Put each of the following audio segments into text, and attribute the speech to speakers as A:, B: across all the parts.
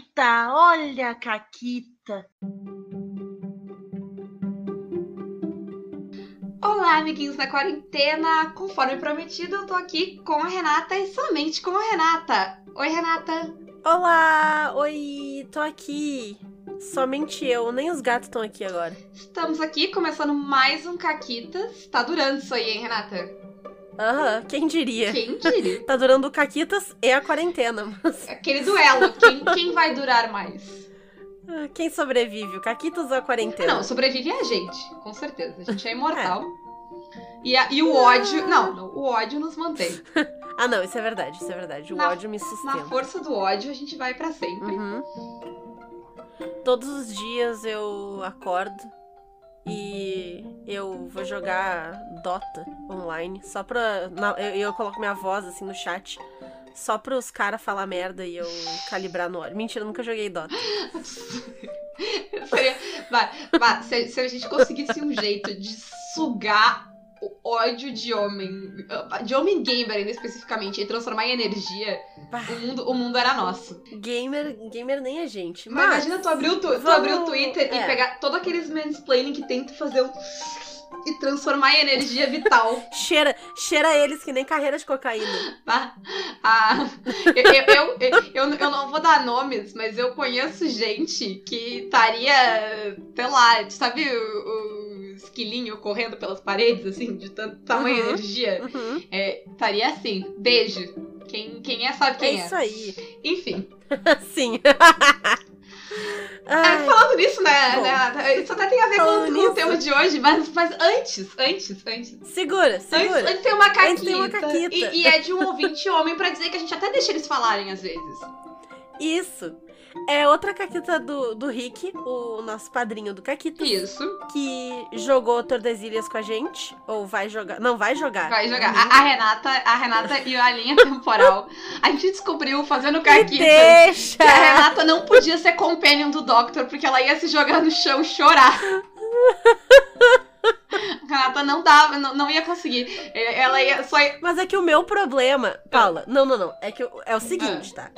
A: Caquita, olha a Caquita.
B: Olá, amiguinhos da quarentena! Conforme prometido, eu tô aqui com a Renata e somente com a Renata. Oi, Renata!
C: Olá! Oi, tô aqui. Somente eu, nem os gatos estão aqui agora.
B: Estamos aqui começando mais um Caquitas. Tá durando isso aí, hein, Renata?
C: Aham, quem diria?
B: Quem diria?
C: Tá durando o Caquitas e a quarentena, mas
B: Aquele duelo. Quem, quem vai durar mais?
C: ah, quem sobrevive? O Caquitas ou a quarentena?
B: Não, sobrevive a gente, com certeza. A gente é imortal. E, a- e o ódio. Não, não, o ódio nos mantém.
C: Ah, não, isso é verdade, isso é verdade. O
B: Na-
C: ódio me
B: Na
C: sustenta.
B: força do ódio, a gente vai pra sempre.
C: Uhum. Todos os dias eu acordo e eu vou jogar Dota online só pra. eu, eu coloco minha voz assim no chat. Só pros caras falar merda e eu calibrar no ódio. Mentira, eu nunca joguei Dota.
B: Vai, vai, se, se a gente conseguisse um jeito de sugar ódio de homem, de homem gamer ainda especificamente, e transformar em energia,
C: Bah.
B: o mundo, o mundo era nosso.
C: Gamer, gamer nem é gente.
B: Mas,
C: Mas,
B: imagina tu abrir o, tu, tu
C: vamos-
B: abrir o Twitter e
C: é.
B: pegar todos aqueles mansplaining que tentam fazer um e transformar em energia vital.
C: cheira, cheira eles que nem carreira de cocaína.
B: Tá? Ah, eu, eu, eu, eu, não vou dar nomes, mas eu conheço gente que estaria, sei lá, tu sabe o, o esquilinho correndo pelas paredes, assim, de tanto tamanho
C: Uhum.
B: energia?
C: Uhum.
B: É, estaria assim, beijo. Quem, quem é sabe
C: É
B: quem é.
C: isso aí.
B: Enfim,
C: Sim.
B: é, falando nisso, né, né, isso até tem a ver com, com o tema de hoje, mas, mas antes, antes, antes.
C: segura,
B: Antes,
C: segura.
B: antes tem uma caquita.
C: Antes tem uma caquita.
B: E, e é de um ouvinte homem pra dizer que a gente até deixa eles falarem às vezes.
C: Isso. É outra caquita do, do Rick, o nosso padrinho do Caquita,
B: Isso.
C: que jogou Tordesilhas com a gente. Ou vai jogar. Não, vai jogar.
B: Vai jogar. A, a Renata, a Renata e a linha temporal. A gente descobriu fazendo caquita.
C: deixa!
B: Que a Renata não podia ser companion do Doctor, porque ela ia se jogar no chão e chorar. Renata não dava, não, não ia conseguir. Ela ia só. ia-
C: Mas é que o meu problema, Paula, não, não, não. É que eu- é o seguinte, tá?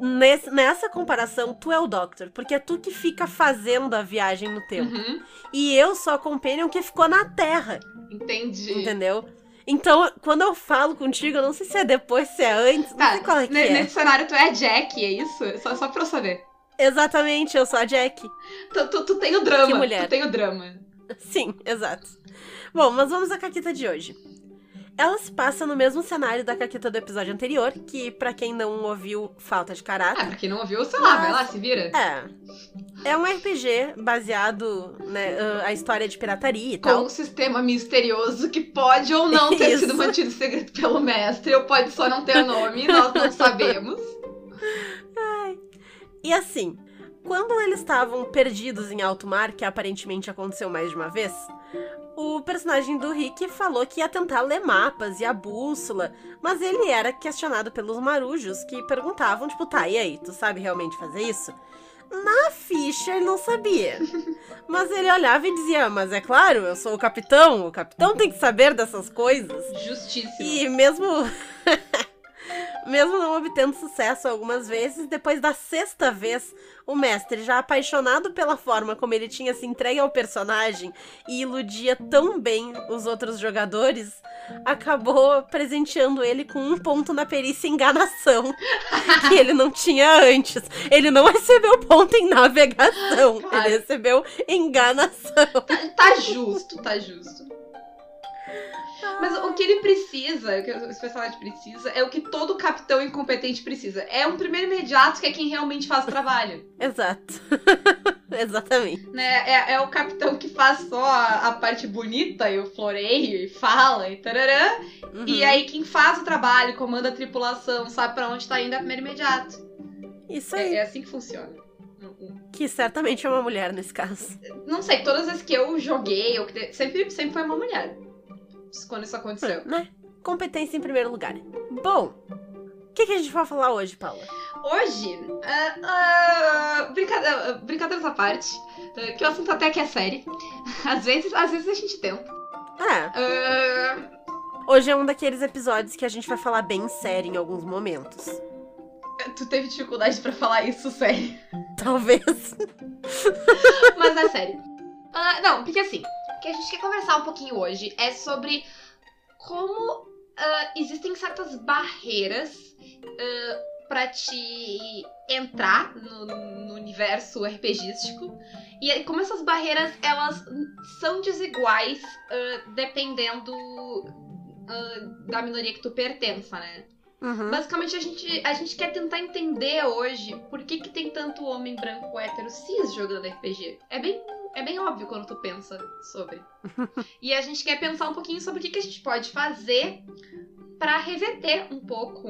C: Nesse- nessa comparação, tu é o Doctor, porque é tu que fica fazendo a viagem no tempo.
B: Uhum,
C: E eu sou a companion que ficou na Terra,
B: entendi.
C: entendeu? Então, quando eu falo contigo, eu não sei se é depois, se é antes, não
B: Tá,
C: sei qual é que é.
B: nesse cenário tu é a Jack, é isso? Só, só pra eu saber.
C: Exatamente, eu sou a Jack.
B: Tu, tu, tu tem o drama.
C: Que mulher.
B: Tu tem o drama.
C: Sim, exato. Bom, mas vamos à Caquita de hoje. Ela se passa no mesmo cenário da Caquita do episódio anterior, que, pra quem não ouviu, falta de
B: Ah,
C: caráter.
B: pra quem não ouviu, sei lá,
C: Mas-
B: vai lá, se vira.
C: É. É um RPG baseado, né, ah, a história de pirataria e
B: Com
C: tal.
B: um sistema misterioso que pode ou não ter
C: Isso.
B: sido mantido segredo pelo mestre, ou pode só não ter nome, nós não sabemos.
C: E assim, quando eles estavam perdidos em alto mar, que aparentemente aconteceu mais de uma vez, o personagem do Rick falou que ia tentar ler mapas e a bússola, mas ele era questionado pelos marujos que perguntavam, tipo, tá, e aí, tu sabe realmente fazer isso? Na ficha ele não sabia. Mas ele olhava e dizia, mas é claro, eu sou o capitão, o capitão tem que saber dessas coisas.
B: Justíssimo.
C: E mesmo. mesmo não obtendo sucesso algumas vezes, depois da sexta vez, o mestre, já apaixonado pela forma como ele tinha se entregue ao personagem e iludia tão bem os outros jogadores, acabou presenteando ele com um ponto na perícia enganação que ele não tinha antes. Ele não recebeu ponto em navegação,
B: Claro.
C: ele recebeu enganação.
B: Tá, tá justo, tá justo. Mas o que ele precisa, o que o personagem precisa, é o que todo capitão incompetente precisa. É um primeiro imediato que é quem realmente faz o trabalho.
C: Exato. Exatamente.
B: né? É, é o capitão que faz só a, a parte bonita e o floreio e fala e tararã.
C: Uhum.
B: E aí quem faz o trabalho, comanda a tripulação, sabe pra onde tá indo é o primeiro imediato.
C: Isso aí.
B: É, é assim que funciona.
C: Que certamente é uma mulher nesse caso.
B: Não sei, todas as que eu joguei, eu, sempre, sempre foi uma mulher. Quando isso aconteceu.
C: Né? Competência em primeiro lugar. Bom, o que, que a gente vai falar hoje, Paula?
B: Hoje, ah, ah, brinca- ah, brincadeiras à parte, ah, que o assunto até que é sério. Às vezes, às vezes a gente tenta.
C: É, hoje é um daqueles episódios que a gente vai falar bem sério em alguns momentos.
B: Tu teve dificuldade pra falar isso, sério.
C: Talvez.
B: Mas é sério. Ah, não, porque assim, que a gente quer conversar um pouquinho hoje é sobre como ah, existem certas barreiras ah, pra te entrar no, no universo RPGístico e como essas barreiras elas são desiguais ah, dependendo ah, da minoria que tu pertença, né?
C: Uhum.
B: Basicamente, a gente, a gente quer tentar entender hoje por que, que tem tanto homem branco hétero cis jogando RPG. É bem, é bem óbvio quando tu pensa sobre. e a gente quer pensar um pouquinho sobre o que, que a gente pode fazer pra reverter um pouco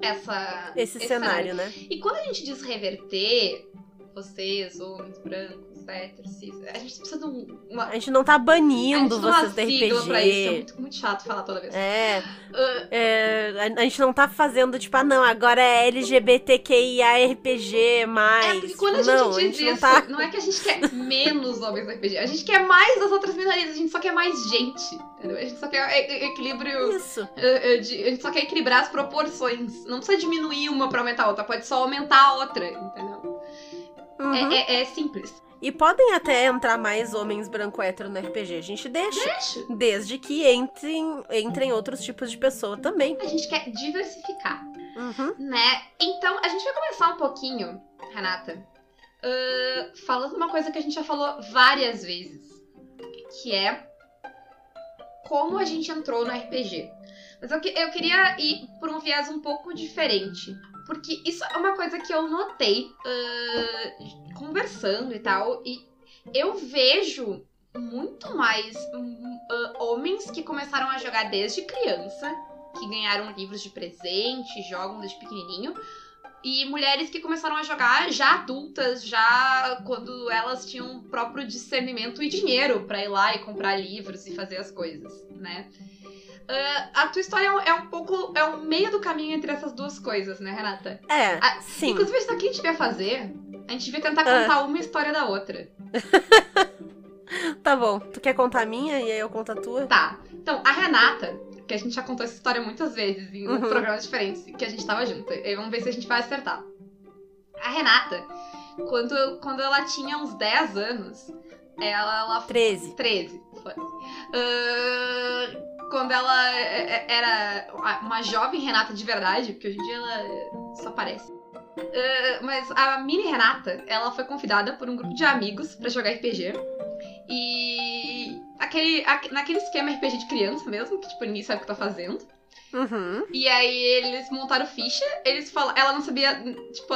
B: essa,
C: Esse cenário, né?
B: E quando a gente diz reverter, vocês, homens brancos, a gente precisa de um- uma.
C: A gente não tá
B: a
C: banindo
B: gente
C: vocês
B: sigla pra isso, é
C: RPG.
B: muito, muito chato falar toda vez.
C: É,
B: Ah,
C: é, a, a gente não tá fazendo, tipo, ah, não, agora é LGBTQIA RPG, mais.
B: É, porque quando a gente
C: não,
B: diz
C: não
B: isso,
C: tá.
B: não é que a gente quer menos homens no RPG, a gente quer mais das outras minorias, a gente só quer mais gente, entendeu? A gente só quer equilíbrio,
C: Isso.
B: eh, eh, a gente só quer equilibrar as proporções. Não precisa diminuir uma pra aumentar a outra, pode só aumentar a outra, entendeu?
C: Uhum.
B: É, é- é simples.
C: E podem até entrar mais homens branco hétero no RPG. A gente deixa.
B: Deixa.
C: Desde que entrem, entrem outros tipos de pessoa também.
B: A gente quer diversificar,
C: Uhum.
B: né? Então, a gente vai começar um pouquinho, Renata, ah, falando uma coisa que a gente já falou várias vezes, que é como a gente entrou no RPG. Mas eu, eu queria ir por um viés um pouco diferente. Porque isso é uma coisa que eu notei ah, conversando e tal. E eu vejo muito mais ah, homens que começaram a jogar desde criança, que ganharam livros de presente, jogam desde pequenininho. E mulheres que começaram a jogar já adultas, já quando elas tinham o próprio discernimento e dinheiro pra ir lá e comprar livros e fazer as coisas, né? Ah, a tua história é um- é um pouco. é um meio do caminho entre essas duas coisas, né, Renata?
C: É,
B: Ah,
C: sim.
B: Inclusive, isso daqui a gente vai fazer. A gente vai tentar
C: Ah.
B: contar uma história da outra.
C: Tá bom. Tu quer contar a minha e aí eu conto a tua?
B: Tá. Então, a Renata, que a gente já contou essa história muitas vezes em
C: Uhum.
B: programas diferentes, que a gente tava junto. E vamos ver se a gente vai acertar. A Renata, quando, quando ela tinha uns 10 anos, ela, ela
C: 13.
B: 13. foi. Ah, quando ela é- é- era uma jovem Renata de verdade, porque hoje em dia ela só parece. Ah, mas a mini Renata, ela foi convidada por um grupo de amigos pra jogar RPG. E aquele, aque- naquele esquema RPG de criança mesmo, que tipo, ninguém sabe o que tá fazendo.
C: Uhum.
B: E aí eles montaram ficha, eles falaram. Ela não sabia. Tipo,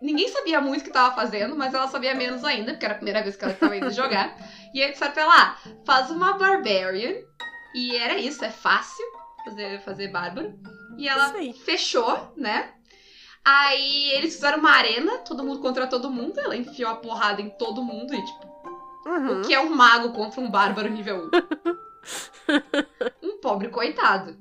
B: ninguém sabia muito o que tava fazendo, mas ela sabia menos ainda, porque era a primeira vez que ela tava indo jogar. E aí disseram pra ela, ah, faz uma Barbarian. E era isso, é fácil fazer, fazer bárbaro. E ela fechou, né? Aí eles fizeram uma arena, todo mundo contra todo mundo. Ela enfiou a porrada em todo mundo e, tipo,
C: Uhum.
B: o que é um mago contra um bárbaro nível 1? um pobre coitado.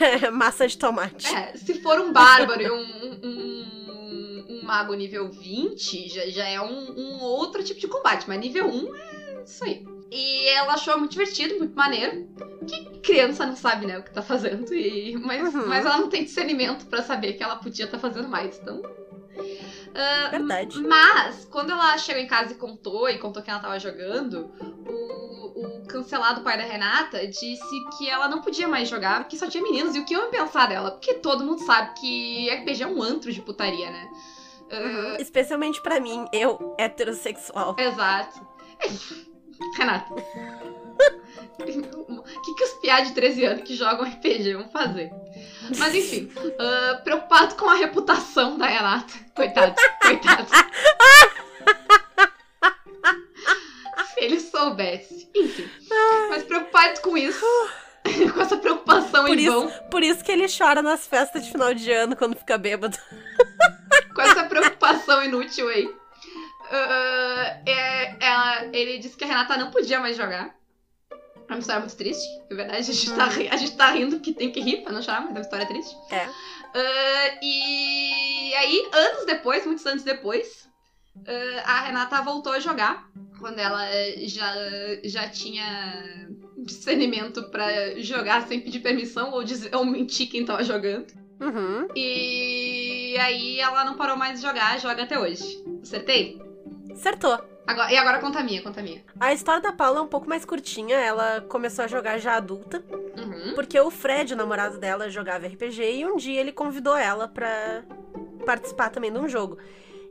C: É, massa de tomate.
B: É, se for um bárbaro e um, um, um mago nível 20, já, já é um, um outro tipo de combate, mas nível 1 é isso aí. E ela achou muito divertido, muito maneiro. Que criança não sabe, né, o que tá fazendo. E, mas,
C: Uhum.
B: mas ela não tem discernimento pra saber que ela podia estar fazendo mais. Então. Ah,
C: Verdade.
B: mas, quando ela chegou em casa e contou, e contou que ela tava jogando, o, o cancelado pai da Renata disse que ela não podia mais jogar, porque só tinha meninos. E o que iam pensar dela? Porque todo mundo sabe que RPG é um antro de putaria, né? Ah,
C: Especialmente pra mim, eu, heterossexual.
B: Exato. Renata. O que, que os piá de 13 anos que jogam RPG vão fazer? Mas enfim, ah, preocupado com a reputação da Renata. Coitado, coitado. Se ele soubesse. Enfim. Mas preocupado com isso, com essa preocupação
C: Por
B: em
C: isso-
B: vão,
C: Por isso que ele chora nas festas de final de ano quando fica bêbado.
B: com essa preocupação inútil aí. ah, é- ela- ele disse que a Renata não podia mais jogar. É uma história muito triste, é verdade. A gente, tá, ri- a gente tá rindo que tem que rir pra não chorar, mas é uma história triste.
C: É.
B: Ah, e aí, anos depois, muitos anos depois, ah, a Renata voltou a jogar. Quando ela já, já tinha discernimento pra jogar sem pedir permissão ou, dizer, ou mentir quem tava jogando.
C: Uhum.
B: E aí ela não parou mais de jogar, joga até hoje. Acertei?
C: Acertou.
B: Agora, e agora conta a minha, conta a minha.
C: A história da Paula é um pouco mais curtinha. Ela começou a jogar já adulta,
B: Uhum.
C: porque o Fred, o namorado dela, jogava RPG e um dia ele convidou ela pra participar também de um jogo.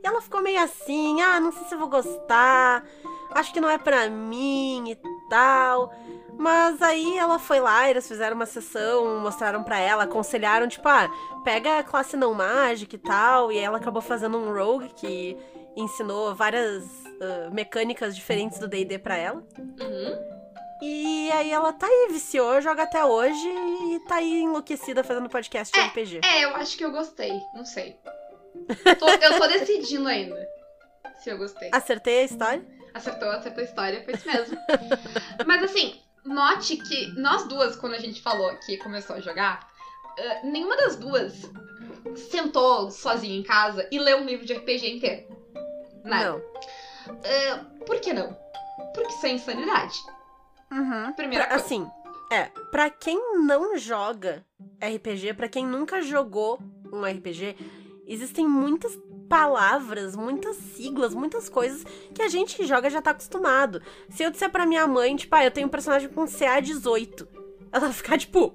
C: E ela ficou meio assim: ah, não sei se eu vou gostar, acho que não é pra mim e tal. Mas aí ela foi lá, eles fizeram uma sessão, mostraram pra ela, aconselharam, tipo, ah, pega a classe não mágica e tal. E ela acabou fazendo um rogue que ensinou várias ah, mecânicas diferentes do D&D pra ela.
B: Uhum.
C: E aí ela tá aí, viciou, joga até hoje e tá aí enlouquecida fazendo podcast de RPG.
B: É, eu acho que eu gostei. Não sei. Tô- eu tô decidindo ainda se eu gostei.
C: Acertei a história?
B: Acertou, acertou a história, foi isso mesmo. Mas assim, note que nós duas, quando a gente falou que começou a jogar, eh, nenhuma das duas sentou sozinha em casa e leu um livro de RPG inteiro. Nada.
C: Não.
B: Por que não? Porque isso é insanidade.
C: Uhum.
B: Primeira
C: Pra-
B: coisa.
C: assim, é, pra quem não joga RPG, pra quem nunca jogou um RPG, existem muitas palavras, muitas siglas, muitas coisas que a gente que joga já tá acostumado. Se eu disser pra minha mãe, tipo, ah, eu tenho um personagem com CA18, ela vai ficar tipo.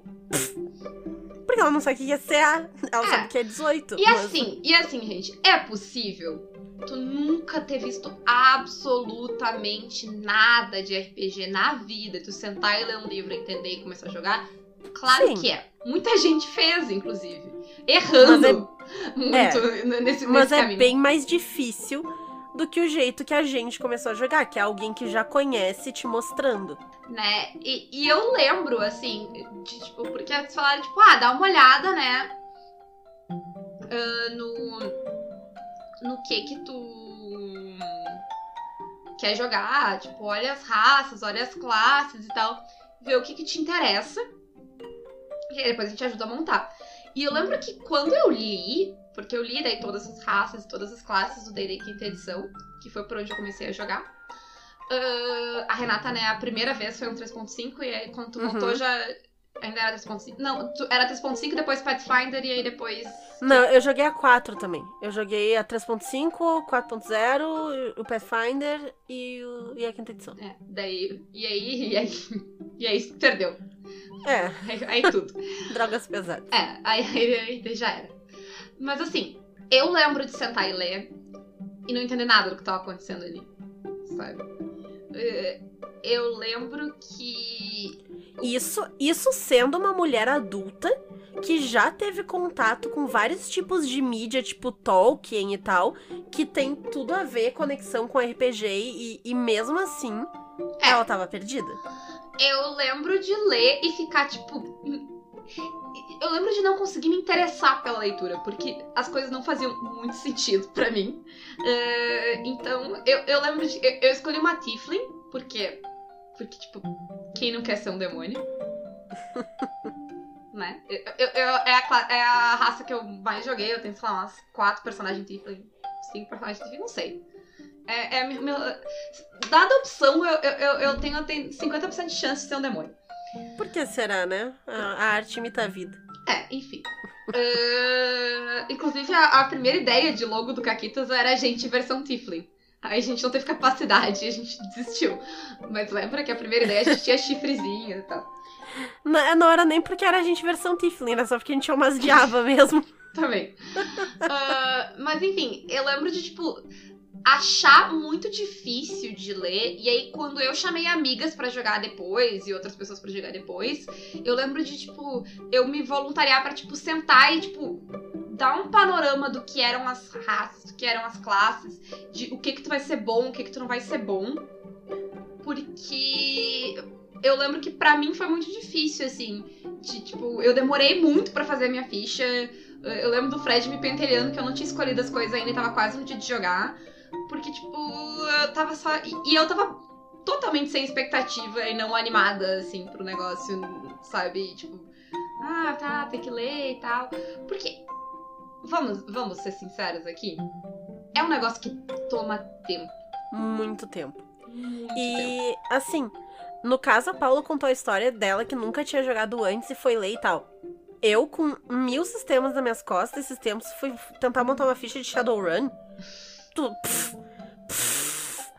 C: Porque ela não sabe o que é CA, ela
B: É.
C: sabe que é 18.
B: E
C: mas-
B: assim, e assim, gente, é possível tu nunca ter visto absolutamente nada de RPG na vida, tu sentar e ler um livro, entender e começar a jogar? Claro
C: Sim.
B: que é. Muita gente fez, inclusive. Errando muito n- nesse,
C: Mas
B: nesse
C: é
B: caminho.
C: bem mais difícil do que o jeito que a gente começou a jogar, que é alguém que já conhece te mostrando.
B: né? E, e eu lembro, assim, de, tipo, porque eles falaram, tipo, ah, dá uma olhada, né? ah, no. No que que tu quer jogar. Tipo, olha as raças, olha as classes e tal. Vê o que que te interessa. E aí depois a gente ajuda a montar. E eu lembro que quando eu li, porque eu li daí todas as raças, todas as classes do D&D quinta edição, que foi por onde eu comecei a jogar. ah, a Renata, né, a primeira vez foi um 3.5 e aí quando tu
C: Uhum.
B: voltou já ainda era 3.5. Não, era 3.5, depois Pathfinder e aí depois
C: Não, eu joguei a 4 também. Eu joguei a 3.5, 4.0, o Pathfinder e, o, e a quinta edição.
B: É, daí. E aí, e aí. E aí perdeu.
C: É,
B: Aí, aí tudo.
C: drogas pesadas.
B: É, aí, aí, aí já era. Mas assim, eu lembro de sentar e ler e não entender nada do que tava acontecendo ali. Sabe? É, Eu lembro que.
C: Isso, isso sendo uma mulher adulta que já teve contato com vários tipos de mídia, tipo Tolkien e tal, que tem tudo a ver, conexão com RPG, e, e mesmo assim,
B: É.
C: ela tava perdida.
B: Eu lembro de ler e ficar tipo. Eu lembro de não conseguir me interessar pela leitura, porque as coisas não faziam muito sentido pra mim. É, então, eu, eu lembro de. Eu, eu escolhi uma Tiflin, porque. Porque, tipo, quem não quer ser um demônio? né? Eu, eu- eu- é, a, é a raça que eu mais joguei, eu tenho, sei lá, umas quatro personagens Tiflin, cinco personagens Tiflin, não sei. É, é minha- minha- dada a opção, eu, eu, eu- tenho, eu tenho 50% de chance de ser um demônio.
C: Por que será, né? A, a arte imita a vida.
B: É, enfim. Eh, inclusive, a, a primeira ideia de logo do Caquitas era gente versão Tiflin. Aí a gente não teve capacidade a gente desistiu. Mas lembra que a primeira ideia a gente tinha chifrezinho e tal.
C: Não, não era nem porque era a gente versão Tiflin, era só porque a gente tinha umas diaba mesmo.
B: Também. Ah, mas enfim, eu lembro de, tipo, achar muito difícil de ler. E aí, quando eu chamei amigas pra jogar depois e outras pessoas pra jogar depois, eu lembro de, tipo, eu me voluntariar pra, tipo, sentar e, tipo, dar um panorama do que eram as raças, do que eram as classes, de o que que tu vai ser bom, o que que tu não vai ser bom. Porque eu lembro que pra mim foi muito difícil, assim. De, tipo, eu demorei muito pra fazer a minha ficha. Eu lembro do Fred me pentelhando que eu não tinha escolhido as coisas ainda e tava quase no dia de jogar. Porque, tipo, eu tava só. E, e eu tava totalmente sem expectativa e não animada, assim, pro negócio, sabe? Tipo, ah, tá, tem que ler e tal. Porque, vamos, vamos ser sinceros aqui, é um negócio que toma tempo.
C: Muito tempo.
B: Muito tempo.
C: E, assim, no caso, a Paula contou a história dela que nunca tinha jogado antes e foi ler e tal. eu com mil sistemas nas minhas costas, esses tempos, fui tentar montar uma ficha de Shadowrun. Tu, pff, pff.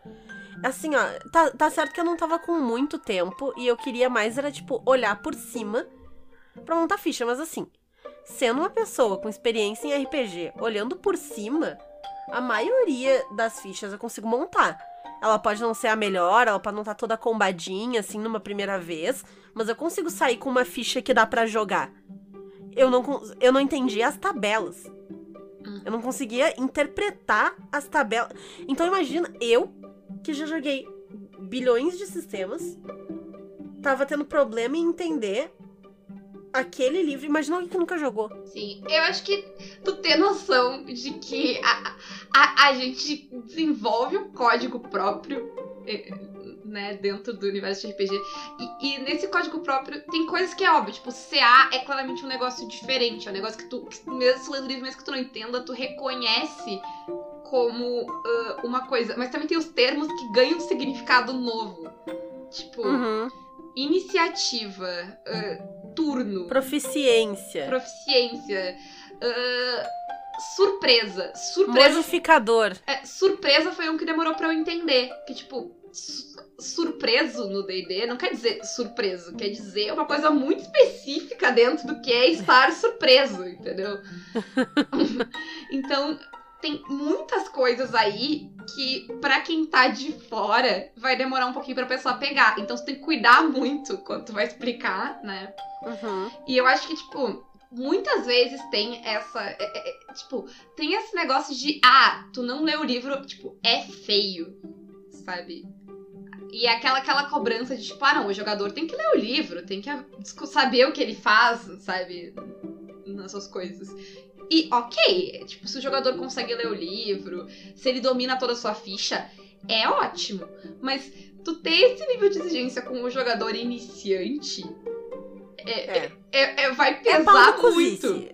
C: Assim, ó, tá, tá certo que eu não tava com muito tempo e eu queria mais era, tipo, olhar por cima pra montar ficha, mas assim, sendo uma pessoa com experiência em RPG, olhando por cima, a maioria das fichas eu consigo montar. Ela pode não ser a melhor, ela pode não estar tá toda combadinha, assim, numa primeira vez, mas eu consigo sair com uma ficha que dá para jogar. Eu não, eu não entendi as tabelas.
B: Hum.
C: Eu não conseguia interpretar as tabelas. Então imagina, eu, que já joguei bilhões de sistemas, tava tendo problema em entender aquele livro. Imagina alguém que nunca jogou.
B: Sim, eu acho que tu ter noção de que a, a, a gente desenvolve um código próprio. Eh, né, dentro do universo de RPG. E, e, nesse código próprio tem coisas que é óbvio, tipo, CA é claramente um negócio diferente, é um negócio que tu, que, mesmo se lê livro, mesmo que tu não entenda, tu reconhece como uh, uma coisa. Mas também tem os termos que ganham um significado novo. Tipo,
C: uhum.
B: iniciativa, uh, turno.
C: Proficiência.
B: Proficiência. Uh, surpresa. Surpresa.
C: Modificador.
B: É, surpresa foi um que demorou para eu entender. Que, tipo, surpreso no D&D não quer dizer surpreso, quer dizer uma coisa muito específica dentro do que é estar surpreso, entendeu? então, tem muitas coisas aí que para quem tá de fora vai demorar um pouquinho pra pessoa pegar. Então você tem que cuidar muito quando tu vai explicar, né?
C: Uhum.
B: E eu acho que, tipo, muitas vezes tem essa. É, é, é, tipo, tem esse negócio de, ah, tu não lê o livro, tipo, é feio, sabe? E é aquela, aquela cobrança de, tipo, ah, não, o jogador tem que ler o livro, tem que saber o que ele faz, sabe? Nas suas coisas. E ok, tipo, se o jogador consegue ler o livro, se ele domina toda a sua ficha, é ótimo. Mas tu ter esse nível de exigência com o jogador iniciante. É, é. é, é vai
C: é
B: pesar muito.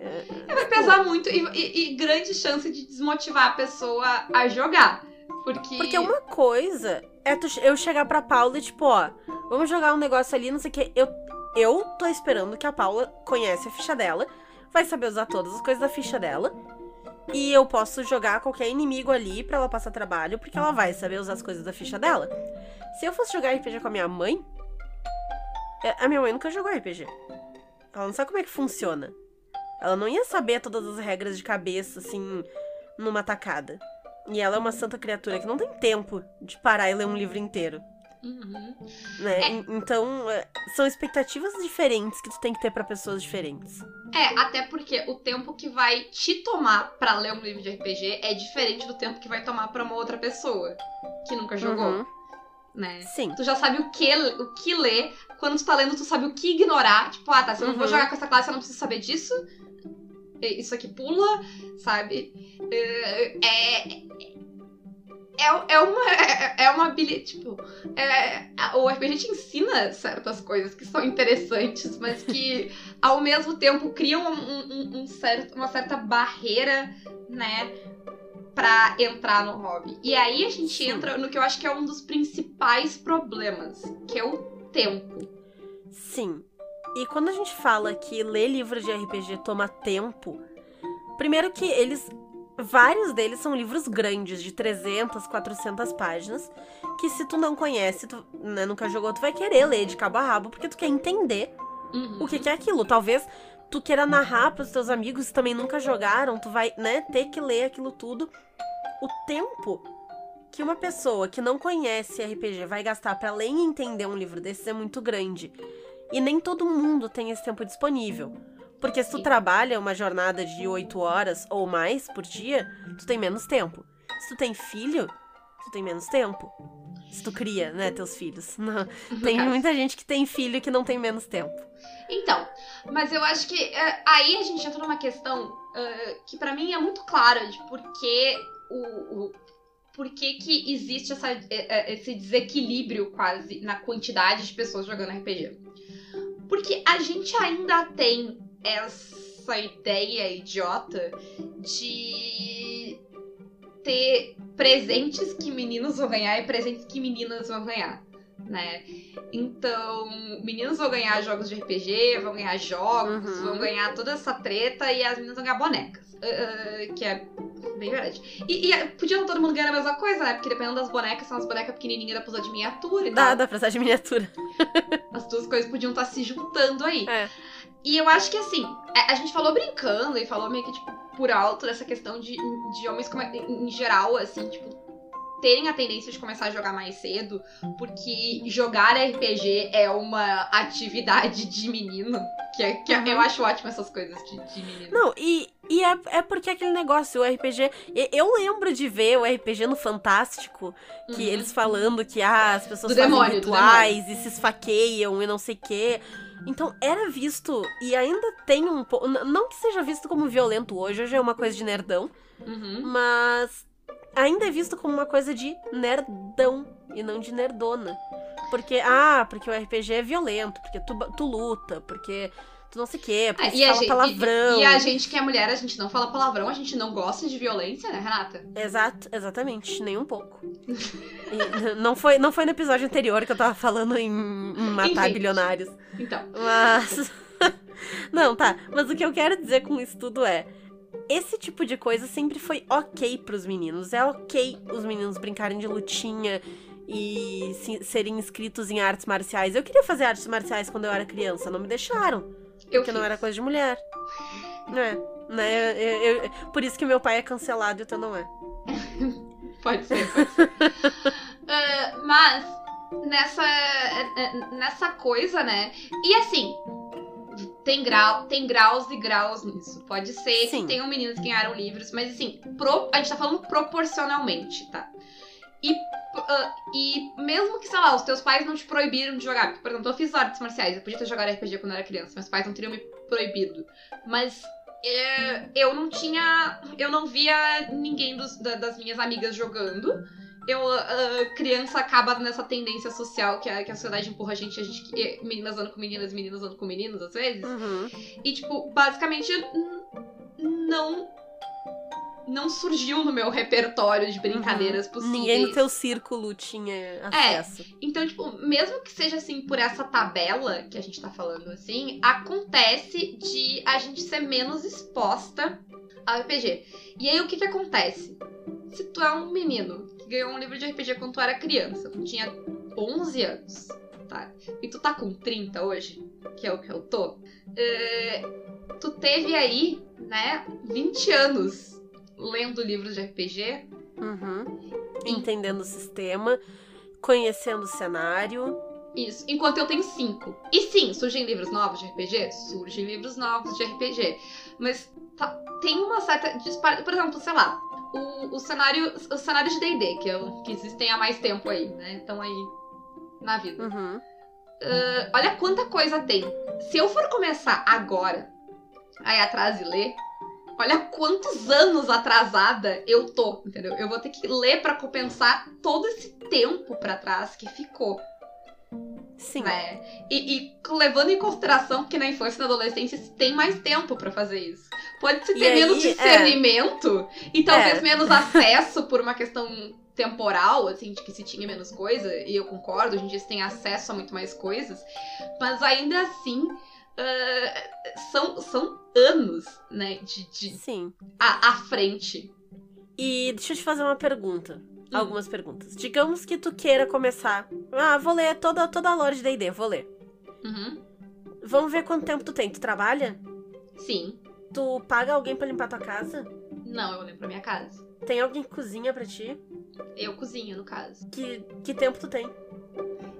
B: vai pesar muito e, e, e grande chance de desmotivar a pessoa a jogar. Porque...
C: Porque uma coisa é tu, eu chegar pra Paula e, tipo, ó, vamos jogar um negócio ali, não sei o que. Eu, eu tô esperando que a Paula conhece a ficha dela, vai saber usar todas as coisas da ficha dela. E eu posso jogar qualquer inimigo ali pra ela passar trabalho, porque ela vai saber usar as coisas da ficha dela. Se eu fosse jogar RPG com a minha mãe, é, a minha mãe nunca jogou RPG. Ela não sabe como é que funciona. Ela não ia saber todas as regras de cabeça, assim, numa tacada. E ela é uma santa criatura que não tem tempo de parar e ler um livro inteiro.
B: Uhum.
C: Né? É. Então, é, são expectativas diferentes que tu tem que ter para pessoas diferentes.
B: É, até porque o tempo que vai te tomar para ler um livro de RPG é diferente do tempo que vai tomar para uma outra pessoa que nunca jogou. Uhum. Né?
C: Sim.
B: Tu já sabe o que, o que ler. Quando tu tá lendo, tu sabe o que ignorar. Tipo, ah, tá, se eu não uhum. vou jogar com essa classe, eu não preciso saber disso isso aqui pula, sabe? É, é, é uma, é uma habilidade, tipo, é, o RPG te ensina certas coisas que são interessantes, mas que ao mesmo tempo criam um, um, um certo, uma certa barreira, né, pra entrar no hobby. E aí a gente Sim. entra no que eu acho que é um dos principais problemas, que é o tempo.
C: Sim, e quando a gente fala que ler livro de RPG toma tempo, primeiro que eles vários deles são livros grandes, de 300, 400 páginas, que se tu não conhece, tu né, nunca jogou, tu vai querer ler de cabo a rabo, porque tu quer entender
B: uhum.
C: o que, que é aquilo. Talvez tu queira narrar para os teus amigos que também nunca jogaram, tu vai, né, ter que ler aquilo tudo. O tempo que uma pessoa que não conhece RPG vai gastar para ler e entender um livro desses é muito grande. E nem todo mundo tem esse tempo disponível. Porque se tu trabalha uma jornada de 8 horas ou mais por dia, tu tem menos tempo. Se tu tem filho, tu tem menos tempo. Se tu cria, né, teus filhos. Não. Tem muita gente que tem filho que não tem menos tempo.
B: Então, mas eu acho que uh, aí a gente entra numa questão uh, que para mim é muito clara de por que o, o por que, que existe essa, esse desequilíbrio quase na quantidade de pessoas jogando RPG. Porque a gente ainda tem essa ideia idiota de ter presentes que meninos vão ganhar e presentes que meninas vão ganhar. né? Então, meninos vão ganhar jogos de RPG, vão ganhar jogos,
C: Uhum.
B: vão ganhar toda essa treta e as meninas vão ganhar bonecas. Uh, uh, que é bem verdade. E, e podia todo mundo ganhar a mesma coisa, né? Porque dependendo das bonecas, são as bonecas pequenininhas da pra usar de miniatura e
C: Dá,
B: tal.
C: dá pra usar de miniatura.
B: As duas coisas podiam estar se juntando aí.
C: É.
B: E eu acho que assim, a, a gente falou brincando e falou meio que, tipo, por alto dessa questão de, de homens como- em, em geral, assim, tipo, terem a tendência de começar a jogar mais cedo, porque jogar RPG é uma atividade de menino. Que, é, que é-
C: Uhum.
B: eu acho ótimo essas coisas de, de menino.
C: Não, e, e é, é porque aquele negócio, o RPG. Eu lembro de ver o RPG no Fantástico, que
B: Uhum.
C: eles falando que ah, as pessoas
B: Do
C: fazem
B: demônio,
C: rituais e se esfaqueiam e não sei o quê. Então era visto, e ainda tem um pouco. Não que seja visto como violento hoje, hoje é uma coisa de nerdão,
B: Uhum.
C: mas ainda é visto como uma coisa de nerdão e não de nerdona. Porque, ah, porque o RPG é violento, porque tu, tu luta, porque tu não sei o quê, porque
B: Ah, a
C: fala
B: gente-
C: palavrão.
B: E, e a gente que é mulher, a gente não fala palavrão, a gente não gosta de violência, né, Renata?
C: Exato, exatamente, nem um pouco. E não, foi, não foi no episódio anterior que eu tava falando em, matar
B: Enfim.
C: bilionários.
B: Então.
C: Mas. não, tá. Mas o que eu quero dizer com isso tudo é. Esse tipo de coisa sempre foi ok pros meninos. É ok os meninos brincarem de lutinha e se- serem inscritos em artes marciais. Eu queria fazer artes marciais quando eu era criança, não me deixaram.
B: Eu
C: Porque não
B: fiz.
C: era coisa de mulher. É, né? Eu- eu- por isso que meu pai é cancelado e o teu não é.
B: Pode ser, pode ser. Ah, mas, nessa, nessa coisa, né? E assim, tem, grau, tem graus e graus nisso. Pode ser
C: Sim.
B: que tenham meninas que ganharam livros, mas assim, pro- a gente tá falando proporcionalmente, tá? E, ah, e mesmo que, sei lá, os teus pais não te proibiram de jogar. Porque, por exemplo, eu fiz artes marciais, eu podia ter jogado RPG quando eu era criança, meus pais não teriam me proibido. Mas é, eu não tinha. Eu não via ninguém dos- da- das minhas amigas jogando. Eu, ah, criança acaba nessa tendência social que a, que a sociedade empurra a gente, a gente meninas andando com meninas, meninos andando com meninos, às vezes.
C: Uhum.
B: E, tipo, basicamente não. Não surgiu no meu repertório de brincadeiras possíveis.
C: Uhum. Ninguém no teu círculo tinha acesso.
B: Então, tipo, mesmo que seja assim por essa tabela que a gente tá falando assim, acontece de a gente ser menos exposta ao RPG. E aí o que que acontece? Se tu é um menino que ganhou um livro de RPG quando tu era criança, tu tinha 11 anos, tá? E tu tá com 30 hoje, que é o que eu tô, é, tu teve aí, né, 20 anos lendo livros de RPG,
C: Uhum. Entendendo o sistema, conhecendo o cenário.
B: Isso, enquanto eu tenho cinco. E sim, surgem livros novos de RPG? Surgem livros novos de RPG. Mas tá- tem uma certa disparidade. Por exemplo, sei lá, o, o cenário. Os cenários de DD, que, é o- que existem há mais tempo aí, né? Estão aí na vida.
C: Uhum.
B: Ah, olha quanta coisa tem. Se eu for começar agora a ir atrás e ler, olha quantos anos atrasada eu tô, entendeu? Eu vou ter que ler pra compensar todo esse tempo pra trás que ficou.
C: Sim.
B: né? E, e levando em consideração que na infância e na adolescência se tem mais tempo pra fazer isso. Pode se
C: E
B: ter
C: aí,
B: menos
C: é.
B: discernimento e talvez
C: É.
B: menos acesso por uma questão temporal, assim, de que se tinha menos coisa, e eu concordo, hoje em dia se tem acesso a muito mais coisas, mas ainda assim. Ah, são, são anos, né, de, de
C: Sim.
B: à frente.
C: E deixa eu te fazer uma pergunta.
B: Hum.
C: Algumas perguntas. Digamos que tu queira começar. Ah, vou ler toda, toda a lore de D&D, vou ler.
B: Uhum.
C: Vamos ver quanto tempo tu tem. Tu trabalha?
B: Sim.
C: Tu paga alguém pra limpar tua casa?
B: Não, eu lembro pra minha casa.
C: Tem alguém que cozinha pra ti?
B: Eu cozinho, no caso.
C: Que, que tempo tu tem?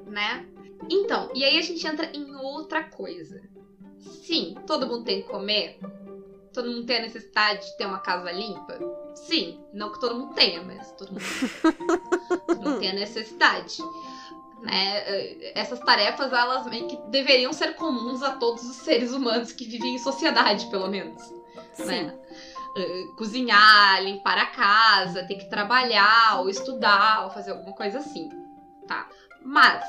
B: né? Então, e aí a gente entra em outra coisa. Sim, todo mundo tem que comer. Todo mundo tem a necessidade de ter uma casa limpa. Sim, não que todo mundo tenha, mas todo mundo, todo mundo tem a necessidade. Né? Essas tarefas, elas meio que deveriam ser comuns a todos os seres humanos que vivem em sociedade, pelo menos
C: Sim.
B: né? Cozinhar, limpar a casa, ter que trabalhar, ou estudar, ou fazer alguma coisa assim, tá? Mas,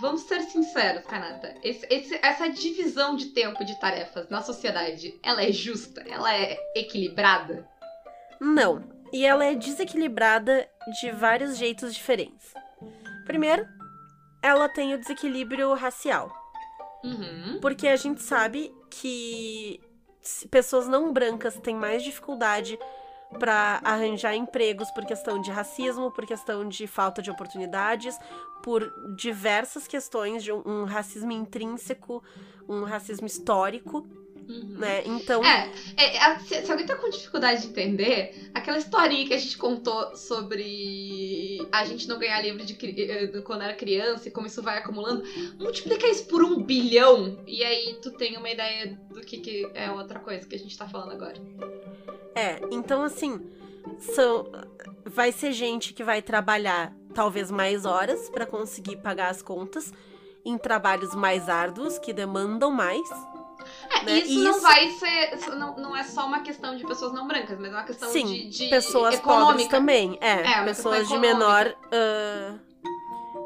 B: vamos ser sinceros, Kanata, esse- esse- essa divisão de tempo de tarefas na sociedade, ela é justa? Ela é equilibrada?
C: Não. E ela é desequilibrada de vários jeitos diferentes. Primeiro, ela tem o desequilíbrio racial.
B: Uhum.
C: Porque a gente sabe que pessoas não brancas têm mais dificuldade para arranjar empregos por questão de racismo, por questão de falta de oportunidades, por diversas questões de um, racismo intrínseco, um racismo histórico,
B: Uhum.
C: né? Então,
B: É, é, é, se, se alguém tá com dificuldade de entender, aquela historinha que a gente contou sobre a gente não ganhar livro de, eh, de quando era criança e como isso vai acumulando, multiplica isso por um bilhão e aí tu tem uma ideia do que, que é outra coisa que a gente tá falando agora.
C: É, então assim, são vai ser gente que vai trabalhar talvez mais horas para conseguir pagar as contas em trabalhos mais árduos que demandam mais.
B: É,
C: Né,
B: isso, não
C: isso-
B: vai ser. Não, não é só uma questão de pessoas não brancas, mas é uma questão
C: Sim,
B: de, de
C: pessoas
B: econômica.
C: pobres também. É,
B: É,
C: pessoas de menor ah,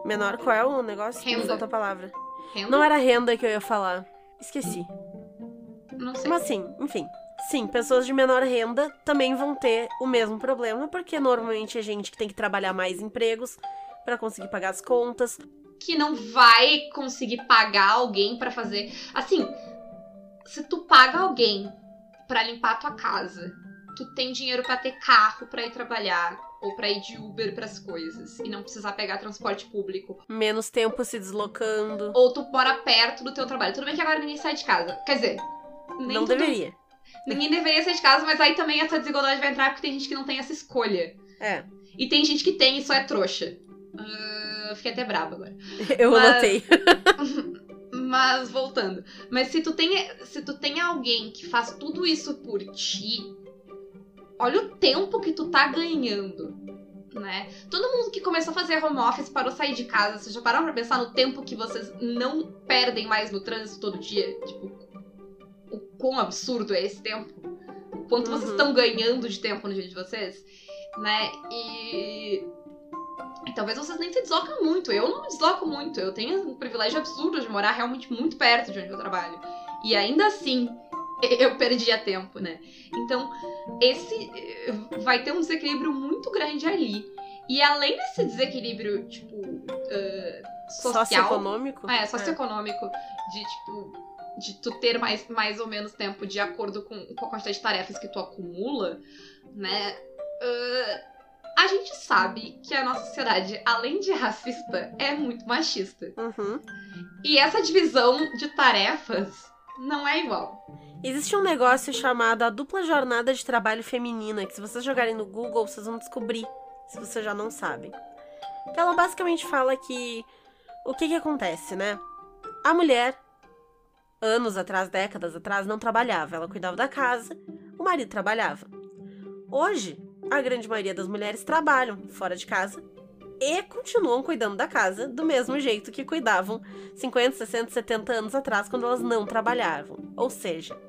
C: menor qual é o negócio?
B: Renda.
C: a palavra.
B: Renda?
C: Não era renda que eu ia falar. Esqueci.
B: Não sei.
C: Mas sim, enfim. Sim, pessoas de menor renda também vão ter o mesmo problema, porque normalmente é gente que tem que trabalhar mais empregos para conseguir pagar as contas.
B: que não vai conseguir pagar alguém pra fazer. Assim, se tu paga alguém pra limpar a tua casa, tu tem dinheiro pra ter carro pra ir trabalhar ou pra ir de Uber pras coisas e não precisar pegar transporte público,
C: Menos tempo se deslocando.
B: ou tu mora perto do teu trabalho. Tudo bem que agora ninguém sai de casa. Quer dizer, nem
C: Não deveria.
B: Ninguém deveria sair de casa, mas aí também essa desigualdade vai entrar porque tem gente que não tem essa escolha.
C: É,
B: E tem gente que tem e só é trouxa. Ah, fiquei até braba agora.
C: eu
B: Mas-
C: anotei.
B: Mas voltando. Mas se tu tem se tu tem alguém que faz tudo isso por ti, olha o tempo que tu tá ganhando, né? Todo mundo que começou a fazer home office parou sair de casa. Vocês já pararam pra pensar no tempo que vocês não perdem mais no trânsito todo dia? Tipo, quão absurdo é esse tempo? Quanto vocês
C: Uhum.
B: estão ganhando de tempo no dia de vocês, né? E talvez vocês nem se deslocam muito. Eu não me desloco muito. Eu tenho um privilégio absurdo de morar realmente muito perto de onde eu trabalho. E ainda assim, eu perdia tempo, né? Então, esse eh, vai ter um desequilíbrio muito grande ali. E além desse desequilíbrio, tipo, eh, social.
C: Socioeconômico?
B: É, socioeconômico, de tipo. De tu ter mais, mais ou menos tempo de acordo com, com a quantidade de tarefas que tu acumula, né? Ah, a gente sabe que a nossa sociedade, além de racista, é muito machista.
C: Uhum.
B: E essa divisão de tarefas não é igual.
C: Existe um negócio chamado a dupla jornada de trabalho feminina, que se vocês jogarem no Google, vocês vão descobrir, se vocês já não sabem. Ela basicamente fala que o que que acontece, né? A mulher, anos atrás, décadas atrás, não trabalhava, ela cuidava da casa, o marido trabalhava. Hoje, a grande maioria das mulheres trabalham fora de casa e continuam cuidando da casa do mesmo jeito que cuidavam 50, 60, 70 anos atrás, quando elas não trabalhavam. Ou seja,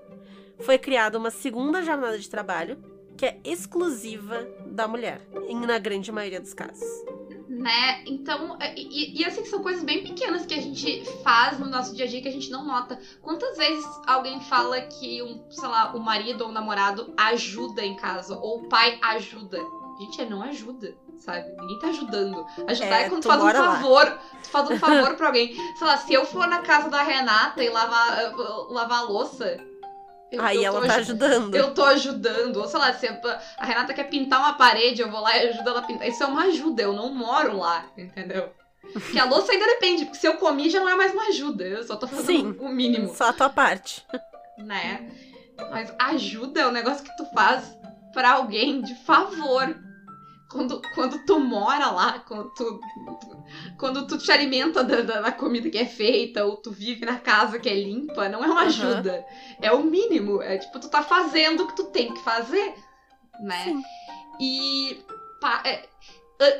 C: foi criada uma segunda jornada de trabalho que é exclusiva da mulher, na grande maioria dos casos.
B: Né? Então, é, e, e assim, são coisas bem pequenas que a gente faz no nosso dia a dia que a gente não nota. Quantas vezes alguém fala que, um, sei lá, o marido ou o namorado ajuda em casa, ou o pai ajuda? Gente, ele não ajuda, sabe? Ninguém tá ajudando. Ajudar é,
C: É,
B: quando tu faz um
C: mora lá.
B: favor. Tu faz um favor pra alguém. Sei lá, se eu for na casa da Renata e lavar, uh, lavar a louça. Eu-
C: Aí
B: eu tô
C: ela tá
B: aju-
C: ajudando.
B: eu tô ajudando. Ou sei lá, se a a Renata quer pintar uma parede, eu vou lá e ajudo ela a pintar. Isso é uma ajuda, eu não moro lá, entendeu? Porque a louça ainda depende, porque se eu comi já não é mais uma ajuda. Eu só tô fazendo
C: Sim.
B: o mínimo,
C: Só a tua parte.
B: né? Mas ajuda é um negócio que tu faz pra alguém de favor. Quando, quando tu mora lá, quando tu, quando tu te alimenta da, da- da comida que é feita, ou tu vive na casa que é limpa, não é uma ajuda. É o mínimo. É tipo, tu tá fazendo o que tu tem que fazer, né?
C: Sim.
B: E pa- é,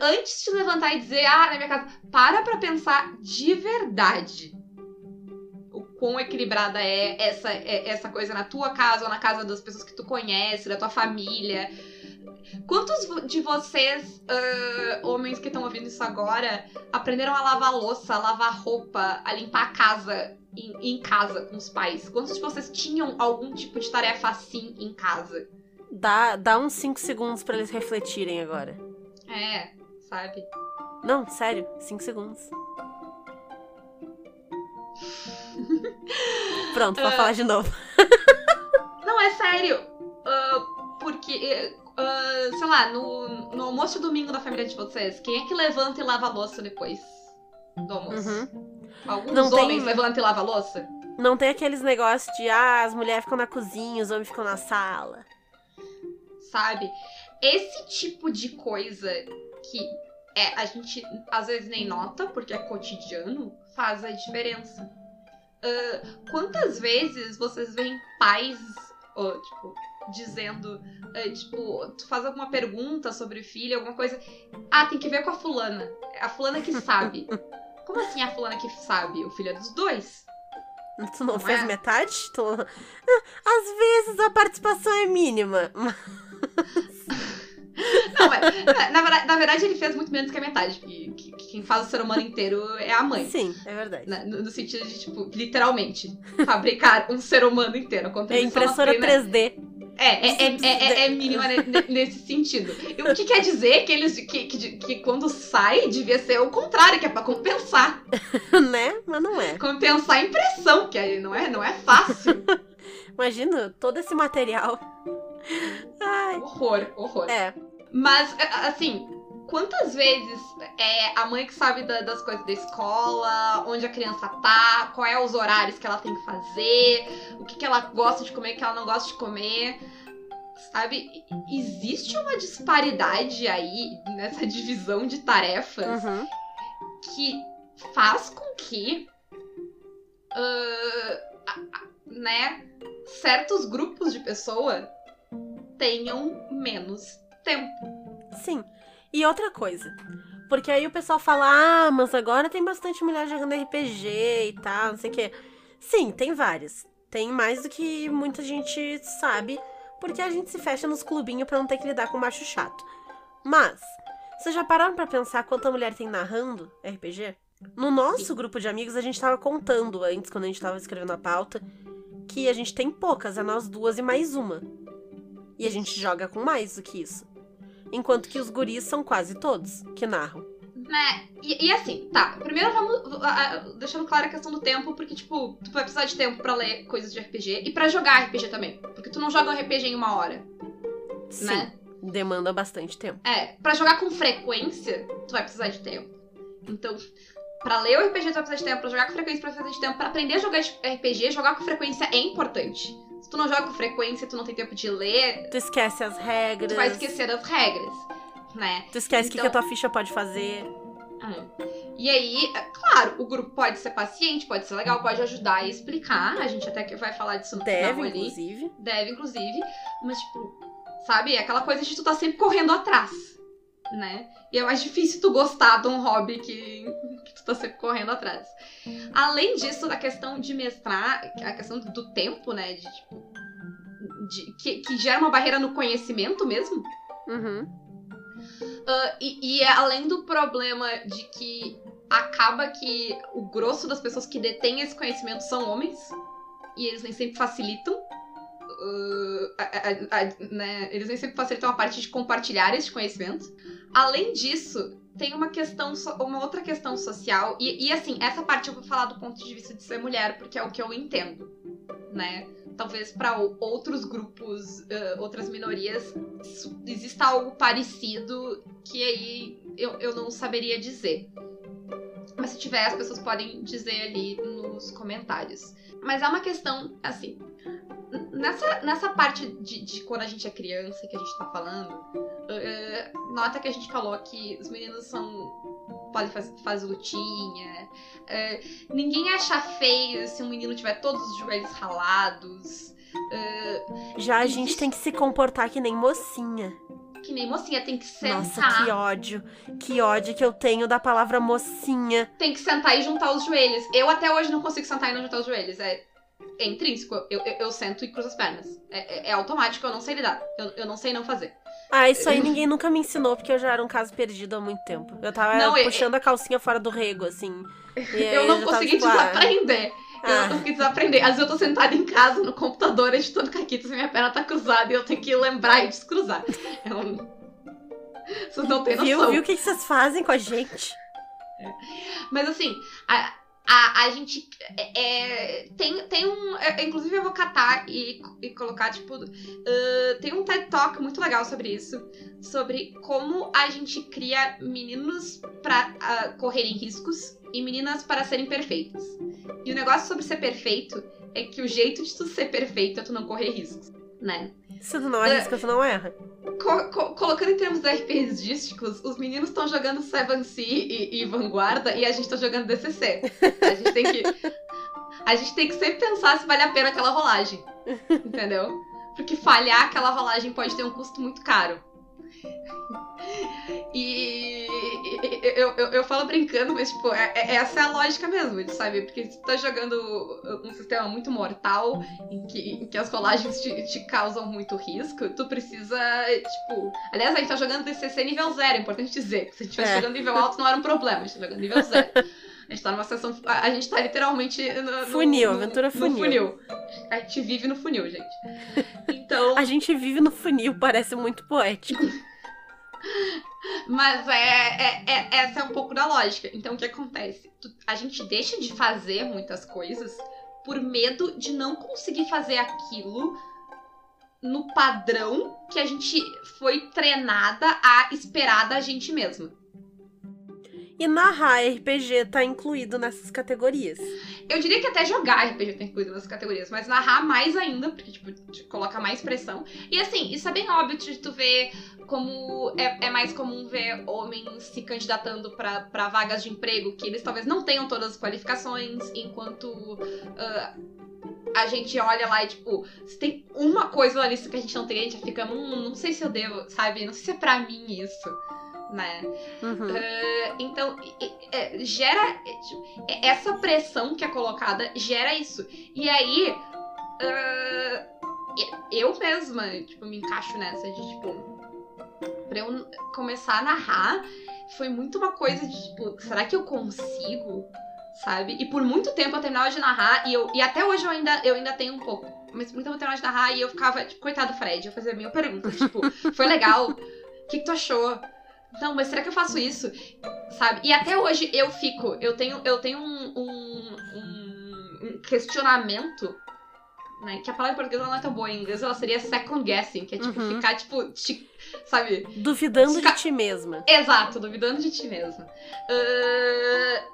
B: antes de levantar e dizer, ah, na minha casa, para pra pensar de verdade o quão equilibrada é essa, é- essa coisa na tua casa ou na casa das pessoas que tu conhece, da tua família. Quantos de vocês, ah, homens que estão ouvindo isso agora, aprenderam a lavar louça, a lavar roupa, a limpar a casa em, em casa com os pais? Quantos de vocês tinham algum tipo de tarefa assim em casa?
C: Dá, dá uns 5 segundos pra eles refletirem agora.
B: É, sabe?
C: Não, sério, 5 segundos. Pronto, vou
B: Ah.
C: falar de novo.
B: Não, é sério. Ah, porque, ah, sei lá, no, no almoço domingo da família de vocês, quem é que levanta e lava a louça depois do almoço?
C: Uhum.
B: Alguns
C: Não tem-
B: homens levantam e lavam a louça?
C: Não tem aqueles negócios de, ah, as mulheres ficam na cozinha, os homens ficam na sala.
B: sabe? Esse tipo de coisa que é, a gente às vezes nem nota, porque é cotidiano, faz a diferença. Ah, quantas vezes vocês veem pais, ó, tipo, dizendo, ah, tipo, tu faz alguma pergunta sobre o filho, alguma coisa, ah, tem que ver com a fulana, é a fulana que sabe. Como assim a fulana que sabe? O filho é dos dois.
C: Tu não,
B: Não
C: fez
B: é?
C: metade? Tu... Ah, Às vezes a participação é mínima.
B: Não, mas, na, na verdade, na verdade, ele fez muito menos que a metade, porque que- que quem faz o ser humano inteiro é a mãe.
C: Sim, é verdade.
B: né? No, no sentido de, tipo, literalmente, fabricar um ser humano inteiro.
C: É impressora
B: masculina
C: 3D.
B: É, é, é, é, é, é mínima ne- ne- nesse sentido. E o que quer dizer que eles que, que, que quando sai, devia ser o contrário, que é pra compensar.
C: né? Mas não é.
B: Compensar a impressão, que aí não é, não é fácil.
C: Imagina todo esse material. Ai,
B: horror, horror.
C: é.
B: Mas, a- assim, quantas vezes é a mãe que sabe da- das coisas da escola, onde a criança tá, qual é os horários que ela tem que fazer, o que, que ela gosta de comer, o que ela não gosta de comer. Sabe? Existe uma disparidade aí nessa divisão de tarefas
C: Uhum.
B: que faz com que. a- né? Certos grupos de pessoa tenham menos tempo.
C: Sim. E outra coisa. Porque aí o pessoal fala, ah, mas agora tem bastante mulher jogando RPG e tal, não sei o quê. Sim, tem várias. Tem mais do que muita gente sabe, porque a gente se fecha nos clubinhos pra não ter que lidar com macho chato. Mas, vocês já pararam pra pensar quanta mulher tem narrando RPG? No nosso grupo de amigos, a gente tava contando antes, quando a gente tava escrevendo a pauta, que a gente tem poucas, é nós duas e mais uma. E a gente joga com mais do que isso. Enquanto que os guris são quase todos que narram.
B: Né? E, e assim, tá. Primeiro vamos. ah, deixando clara a questão do tempo, porque, tipo, tu vai precisar de tempo pra ler coisas de RPG e pra jogar RPG também. Porque tu não joga um RPG em uma hora,
C: Sim,
B: né?
C: demanda bastante tempo.
B: É, pra jogar com frequência, tu vai precisar de tempo. Então, pra ler o RPG tu vai precisar de tempo, pra jogar com frequência tu vai precisar de tempo, pra aprender a jogar RPG, jogar com frequência é importante. Se tu não joga com frequência, tu não tem tempo de ler,
C: Tu esquece as regras.
B: tu vai esquecer das regras, né?
C: Tu esquece o que,
B: Então-
C: que a tua ficha pode fazer.
B: Ah. E aí, é claro, o grupo pode ser paciente, pode ser legal, pode ajudar e explicar. A gente até que vai falar disso no
C: Deve,
B: final ali.
C: inclusive.
B: Deve, inclusive. Mas, tipo, sabe? É aquela coisa de tu tá sempre correndo atrás, né? E é mais difícil tu gostar de um hobby que, que tu tá sempre correndo atrás. Além disso, a questão de mestrar, a questão do tempo, né? De, tipo, de- que, que gera uma barreira no conhecimento mesmo.
C: Uhum.
B: Ah, e, e é além do problema de que acaba que o grosso das pessoas que detêm esse conhecimento são homens e eles nem sempre facilitam. A- a- a- né, Eles nem sempre facilitam a parte de compartilhar esse conhecimento. Além disso, tem uma questão, uma outra questão social. E, e assim, essa parte eu vou falar do ponto de vista de ser mulher, porque é o que eu entendo, né? Talvez para outros grupos, ah, outras minorias, exista algo parecido que aí eu, eu não saberia dizer. Mas se tiver, as pessoas podem dizer ali nos comentários. Mas é uma questão, assim. Nessa, nessa parte de, de quando a gente é criança, que a gente tá falando, eh, nota que a gente falou que os meninos são. podem fazer, fazer lutinha. eh, ninguém acha feio se um menino tiver todos os joelhos ralados. eh,
C: Já a gente tem que se comportar que nem mocinha.
B: que nem mocinha, tem que sentar.
C: Nossa, que ódio. Que ódio que eu tenho da palavra mocinha.
B: tem que sentar e juntar os joelhos. Eu até hoje não consigo sentar e não juntar os joelhos. É, é intrínseco. Eu, eu, eu sento e cruzo as pernas. É, é- é automático, eu não sei lidar. Eu, eu não sei não fazer.
C: Ah, isso aí ninguém nunca me ensinou, porque eu já era um caso perdido há muito tempo. Eu tava
B: Não, eu-
C: puxando a calcinha fora do rego, assim. E aí
B: eu não
C: já tava
B: consegui
C: tipo, ah,
B: desaprender. Eu
C: ah.
B: não consegui desaprender. Às vezes eu tô sentada em casa no computador editando caquitas e minha perna tá cruzada e eu tenho que lembrar e descruzar. É um... Vocês não têm noção.
C: Viu, viu o que que vocês fazem com a gente?
B: Mas assim, a- a, a gente é, é, tem, tem um. É, inclusive, eu vou catar e, e colocar, tipo. Uh, tem um TED Talk muito legal sobre isso. Sobre como a gente cria meninos pra uh, correrem riscos e meninas para serem perfeitas. E o negócio sobre ser perfeito é que o jeito de tu ser perfeito é tu não correr riscos, né?
C: Se tu não arrisca, tu não erra.
B: Co co colocando em termos RPGísticos, os meninos estão jogando Seven Sea e, e, Vanguarda e a gente tá jogando DCC. A gente tem que. A gente tem que sempre pensar se vale a pena aquela rolagem. Entendeu? Porque falhar aquela rolagem pode ter um custo muito caro. E eu, eu, eu falo brincando, mas, tipo, é, é, essa é a lógica mesmo, sabe? Porque se tu tá jogando um sistema muito mortal, em que, em que as rolagens te, te, causam muito risco, tu precisa, tipo... Aliás, a gente tá jogando DCC nível zero, é importante dizer. Se a gente tivesse é. jogando nível alto, não era um problema, a gente tá jogando nível zero. A gente tá numa sessão. A gente tá literalmente. No,
C: funil, no, aventura funil.
B: Funil. A gente vive no funil, gente. Então.
C: a gente vive no funil, parece muito poético.
B: Mas é, é, é, essa é um pouco da lógica. Então o que acontece? A gente deixa de fazer muitas coisas por medo de não conseguir fazer aquilo no padrão que a gente foi treinada a esperar da gente mesma.
C: E narrar RPG tá incluído nessas categorias.
B: Eu diria que até jogar RPG tá incluído nessas categorias, mas narrar mais ainda, porque, tipo, te coloca mais pressão. E assim, isso é bem óbvio de tu ver como é, é mais comum ver homens se candidatando para vagas de emprego que eles talvez não tenham todas as qualificações, enquanto. Uh, a gente olha lá e, tipo, se tem uma coisa na lista que a gente não tem, a gente fica, hum, não sei se eu devo, sabe? Não sei se é pra mim isso né? Uhum. Uh, então, é, gera. É, essa pressão que é colocada gera isso. E aí. Uh, eu mesma, tipo, me encaixo nessa de, tipo. Pra eu começar a narrar, foi muito uma coisa de, tipo, será que eu consigo? Sabe? E por muito tempo eu terminava de narrar, e, eu, e até hoje eu ainda, eu ainda tenho um pouco. Mas muito tempo eu terminava de narrar e eu ficava, tipo, coitado do Fred, eu fazia mil perguntas, tipo, foi legal? O que, que tu achou? Não, mas será que eu faço isso? Sabe? E até hoje eu fico, eu tenho, eu tenho um, um, um questionamento, né? Que a palavra em português não é tão boa, em inglês ela seria second guessing, que é tipo uhum. ficar, tipo, te, sabe?
C: Duvidando ficar... de ti mesma.
B: Exato, duvidando de ti mesma. Uh,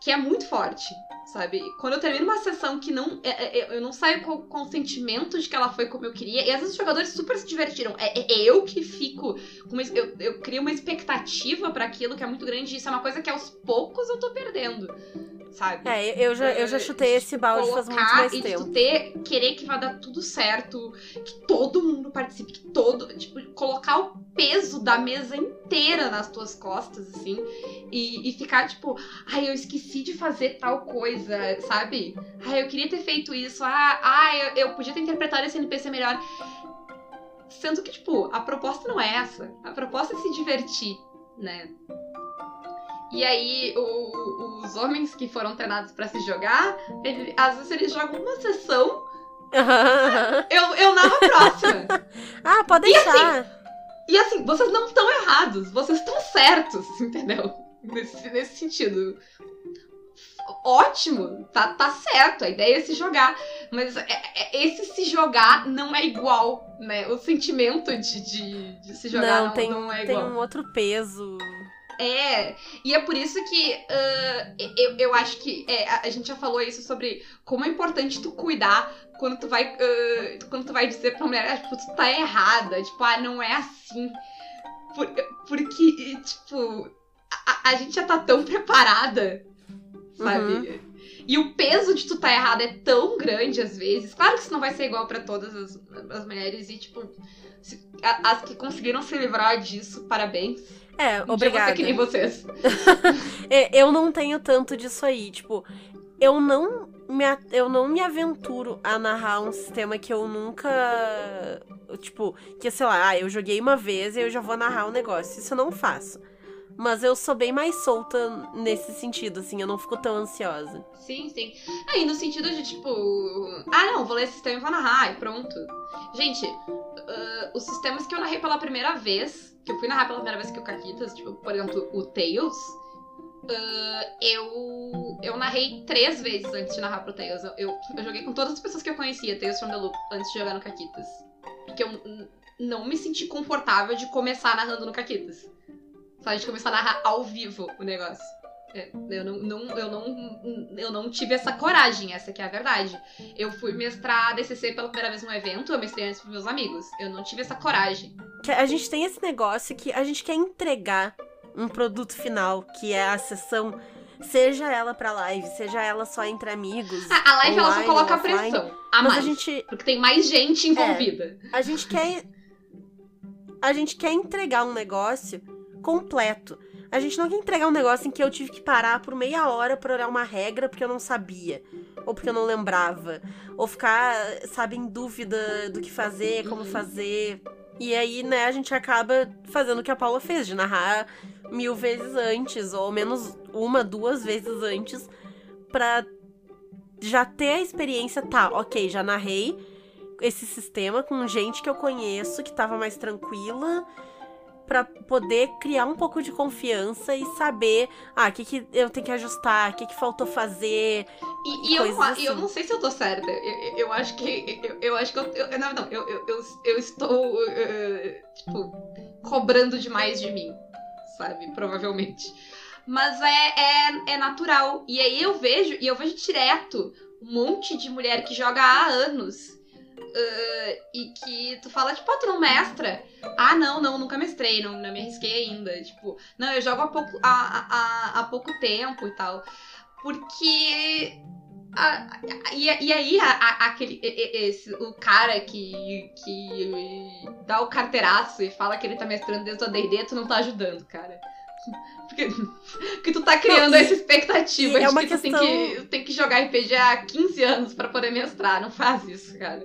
B: que é muito forte, sabe? Quando eu termino uma sessão que não. É, é, é, eu não saio com, o sentimento de que ela foi como eu queria. E às vezes os jogadores super se divertiram. É, é eu que fico. Uma, eu, eu crio uma expectativa para aquilo que é muito grande. E isso é uma coisa que aos poucos eu tô perdendo sabe?
C: É, eu já, eu já chutei esse balde faz muito mais
B: e
C: tempo.
B: E ter, querer que vá dar tudo certo, que todo mundo participe, que todo, tipo, colocar o peso da mesa inteira nas tuas costas, assim, e, e ficar, tipo, ai, eu esqueci de fazer tal coisa, sabe? Ai, eu queria ter feito isso, ah, ah eu, eu podia ter interpretado esse NPC melhor. Sendo que, tipo, a proposta não é essa. A proposta é se divertir, né? E aí, o, os homens que foram treinados para se jogar, ele, às vezes eles jogam uma sessão. eu, eu a próxima.
C: ah, pode deixar.
B: Assim, e assim, vocês não estão errados, vocês estão certos, entendeu? Nesse, nesse sentido. Ótimo, tá, tá certo, a ideia é se jogar. Mas é, é, esse se jogar não é igual, né? O sentimento de, de, de se jogar não, não,
C: tem,
B: não é igual.
C: Tem um outro peso.
B: É, e é por isso que uh, eu, eu acho que é, a gente já falou isso sobre como é importante tu cuidar quando tu vai, uh, quando tu vai dizer pra mulher, ah, tipo, tu tá errada, tipo, ah, não é assim. Por, porque, tipo, a, a, gente já tá tão preparada, sabe? Uhum. E o peso de tu tá errada é tão grande às vezes. Claro que isso não vai ser igual para todas as, as mulheres, e, tipo, se, a, as que conseguiram se livrar disso, parabéns.
C: É, um obrigada.
B: que nem vocês.
C: É, eu não tenho tanto disso aí. Tipo, eu não me, eu não me aventuro a narrar um sistema que eu nunca. Tipo, que sei lá, ah, eu joguei uma vez e eu já vou narrar um negócio. Isso eu não faço. Mas eu sou bem mais solta nesse sentido, assim, eu não fico tão ansiosa.
B: Sim, sim. Aí, no sentido de, tipo, ah, não, vou ler esse sistema e vou narrar, e pronto. Gente, uh, os sistemas que eu narrei pela primeira vez que eu fui narrar pela primeira vez que o Caquitas, tipo, por exemplo, o Tails, uh, eu, eu narrei três vezes antes de narrar pro Tales. Eu, eu, eu joguei com todas as pessoas que eu conhecia, Tales from the Loop, antes de jogar no Caquitas. Porque eu não me senti confortável de começar narrando no Caquitas. Sabe, de começar a narrar ao vivo o negócio. É, eu não, não, eu, não, eu não tive essa coragem, essa que é a verdade. Eu fui mestrar DCC pela primeira vez num evento, eu mestrei antes pros meus amigos. Eu não tive essa coragem.
C: A gente tem esse negócio que a gente quer entregar um produto final, que é a sessão, seja ela pra live, seja ela só entre amigos.
B: A, a live
C: online,
B: ela só coloca
C: offline,
B: pressão. A
C: mas
B: mais,
C: a gente,
B: Porque tem mais gente envolvida.
C: a gente quer. A gente quer entregar um negócio completo. A gente não quer entregar um negócio em que eu tive que parar por meia hora pra olhar uma regra porque eu não sabia. Ou porque eu não lembrava. Ou ficar, sabe, em dúvida do que fazer, como fazer. E aí, né, a gente acaba fazendo o que a Paula fez, de narrar mil vezes antes, ou menos uma, duas vezes antes, pra já ter a experiência, tá, ok, já narrei esse sistema com gente que eu conheço, que tava mais tranquila, pra poder criar um pouco de confiança e saber, ah, o que, que eu tenho que ajustar, o que, que faltou fazer.
B: E, e eu, não-
C: assim.
B: eu não sei se eu tô certa. Eu, eu- acho que. Eu, eu acho que eu. eu- não, não, eu, eu, eu, estou. eh, tipo, cobrando demais de mim. Sabe? Provavelmente. Mas é, é, é natural. E aí eu vejo, e eu vejo direto um monte de mulher que joga há anos. Eh, e que tu fala, tipo, ah, tu não mestra? Ah, não, não, nunca mestrei, não, não me arrisquei ainda. Tipo, não, eu jogo há pouco, há, há, há pouco tempo e tal. Porque. a- a- e, e aí, a- a- aquele, esse, o cara que, que dá o carteiraço e fala que ele tá mestrando dentro do ADD, tu não tá ajudando, cara. Porque, porque tu tá criando
C: Não, e-
B: essa expectativa
C: é
B: de
C: uma
B: que tu tem
C: questão-
B: que, tem que jogar RPG há 15 anos pra poder mestrar. Não faz isso, cara.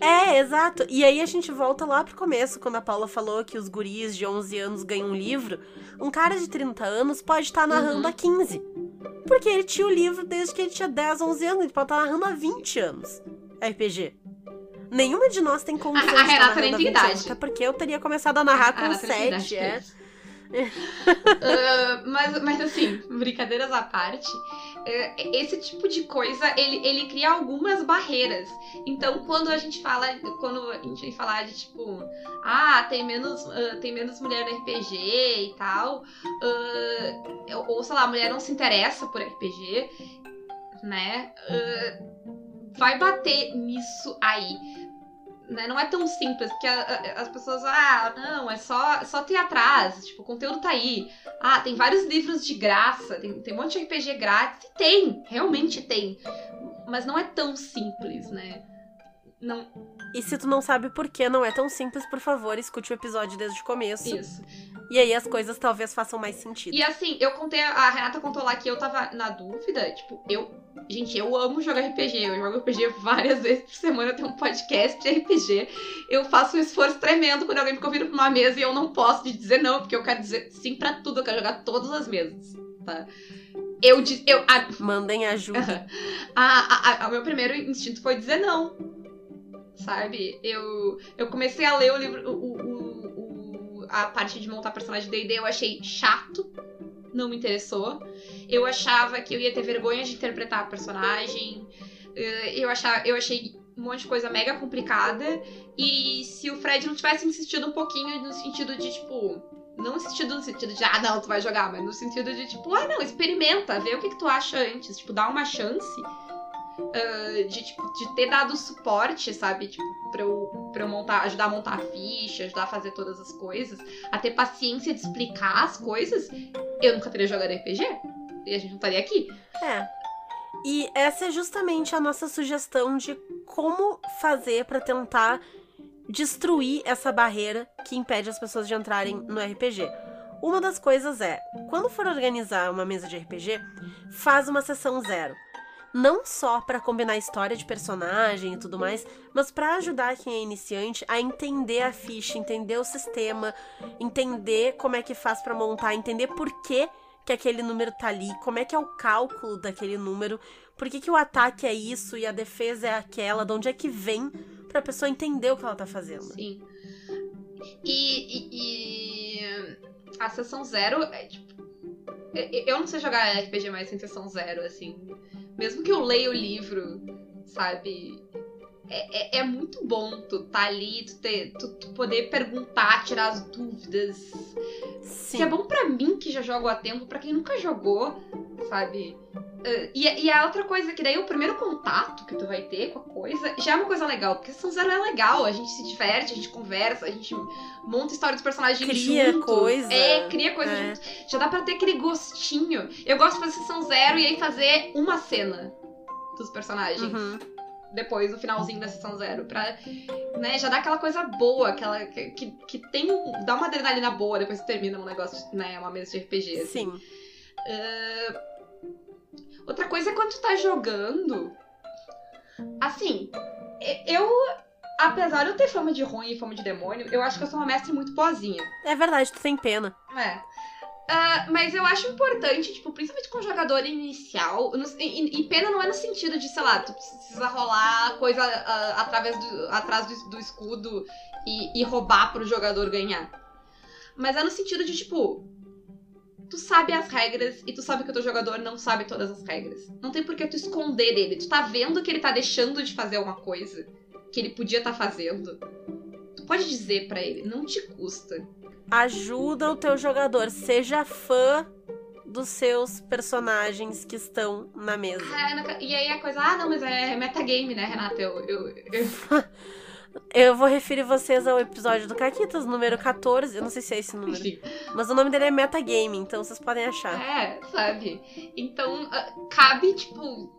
C: É, exato. E aí a gente volta lá pro começo, quando a Paula falou que os guris de 11 anos ganham um livro. Um cara de 30 anos pode estar narrando
B: Uhum.
C: há 15. Porque ele tinha o livro desde que ele tinha 10, 11 anos. Ele pode estar narrando há 20 anos RPG. Nenhuma de nós tem condições
B: A- a
C: de
B: Renata
C: estar
B: nem
C: narrando há
B: tem
C: 20 anos. Até porque eu teria começado a narrar com
B: Ah, tem
C: 7,
B: idade
C: é.
B: Ah, mas, mas assim, brincadeiras à parte, eh, esse tipo de coisa, ele, ele cria algumas barreiras. Então, quando a gente fala, quando a gente falar de tipo, ah, tem menos, ah, tem menos mulher no RPG e tal, ou sei lá, a mulher não se interessa por RPG, né? vai bater nisso aí não é tão simples, porque as pessoas, ah, não, é só, só ter atrás, tipo, o conteúdo tá aí. Ah, tem vários livros de graça, tem, tem um monte de RPG grátis, e tem, realmente tem. Mas não é tão simples, né? Não,
C: E se tu não sabe por que não é tão simples, por favor, escute o episódio desde o começo.
B: isso.
C: E aí as coisas talvez façam mais sentido.
B: E assim, eu contei, a Renata contou lá que eu tava na dúvida, tipo, eu, gente, eu amo jogar RPG, eu jogo RPG várias vezes por semana, eu tenho um podcast de RPG, eu faço um esforço tremendo quando alguém me convida pra uma mesa e eu não posso dizer não, porque eu quero dizer sim pra tudo, eu quero jogar todas as mesas, tá? Eu, eu, a,
C: Mandem ajuda.
B: a, a, a- o meu primeiro instinto foi dizer não. Sabe? Eu, eu comecei a ler o livro. O, o- o- a parte de montar personagem D&D eu achei chato. Não me interessou. Eu achava que eu ia ter vergonha de interpretar a personagem. eh, Eu, achava, eu achei um monte de coisa mega complicada. E se o Fred não tivesse insistido um pouquinho no sentido de, tipo. Não insistido no sentido de, ah, não, tu vai jogar, mas no sentido de, tipo, ah, não, experimenta, vê o que, que tu acha antes. Tipo, dá uma chance ah, de, tipo, de ter dado suporte, sabe? Tipo, pra eu, pra eu montar, ajudar a montar a ficha, ajudar a fazer todas as coisas, a ter paciência de explicar as coisas, eu nunca teria jogado RPG. E a gente não estaria aqui.
C: É. E essa é justamente a nossa sugestão de como fazer pra tentar destruir essa barreira que impede as pessoas de entrarem no RPG. Uma das coisas é, quando for organizar uma mesa de RPG, faz uma sessão zero. Não só pra combinar história de personagem e tudo mais, mas pra ajudar quem é iniciante a entender a ficha, entender o sistema, entender como é que faz pra montar, entender por que que aquele número tá ali, como é que é o cálculo daquele número, por que, que o ataque é isso e a defesa é aquela, de onde é que vem, pra pessoa entender o que ela tá fazendo.
B: Sim. E, e- e a sessão zero é tipo. Eu não sei jogar RPG mais sem sessão zero, assim. Mesmo que eu leia o livro, sabe? É, é, é muito bom tu tá ali, tu, ter, tu, tu poder perguntar, tirar as dúvidas.
C: Sim.
B: Que é bom pra mim que já jogo há tempo, pra quem nunca jogou, sabe? Uh, e, e a outra coisa, que daí o primeiro contato que tu vai ter com a coisa já é uma coisa legal, porque Sessão Zero é legal, a gente se diverte, a gente conversa, a gente monta história dos personagens
C: Cria
B: junto.
C: coisa.
B: É, cria coisa
C: É.
B: junto. Já dá pra ter aquele gostinho. Eu gosto de fazer Sessão Zero e aí fazer uma cena dos personagens
C: Uhum.
B: depois do finalzinho da sessão zero. Pra, né, já dar aquela coisa boa, aquela que, que, tem. dá uma adrenalina boa depois que termina um negócio, né? Uma mesa de RPG. assim.
C: Sim.
B: Outra coisa é quando tu tá jogando. Assim, eu. Apesar de eu ter fama de ruim e fama de demônio, eu acho que eu sou uma mestre muito boazinha.
C: É verdade, tu tem pena.
B: É. Ah, mas eu acho importante, tipo, principalmente com o jogador inicial, no- e, e pena não é no sentido de, sei lá, tu precisa rolar coisa ah, através do, atrás do, do escudo e, e roubar pro jogador ganhar. Mas é no sentido de, tipo, tu sabe as regras e tu sabe que o teu jogador não sabe todas as regras. Não tem por que tu esconder dele. Tu tá vendo que ele tá deixando de fazer uma coisa que ele podia estar fazendo. Tu pode dizer pra ele, não te custa.
C: Ajuda o teu jogador, seja fã dos seus personagens que estão na mesa.
B: Ah, E aí a coisa, ah, não, mas é metagame, né, Renata? Eu, eu, eu-
C: Eu vou referir vocês ao episódio do Caquitas, número 14. Eu não sei se é esse número.
B: Enfim.
C: Mas o nome dele é Metagame, então vocês podem achar.
B: É, sabe? Então, ah, cabe, tipo,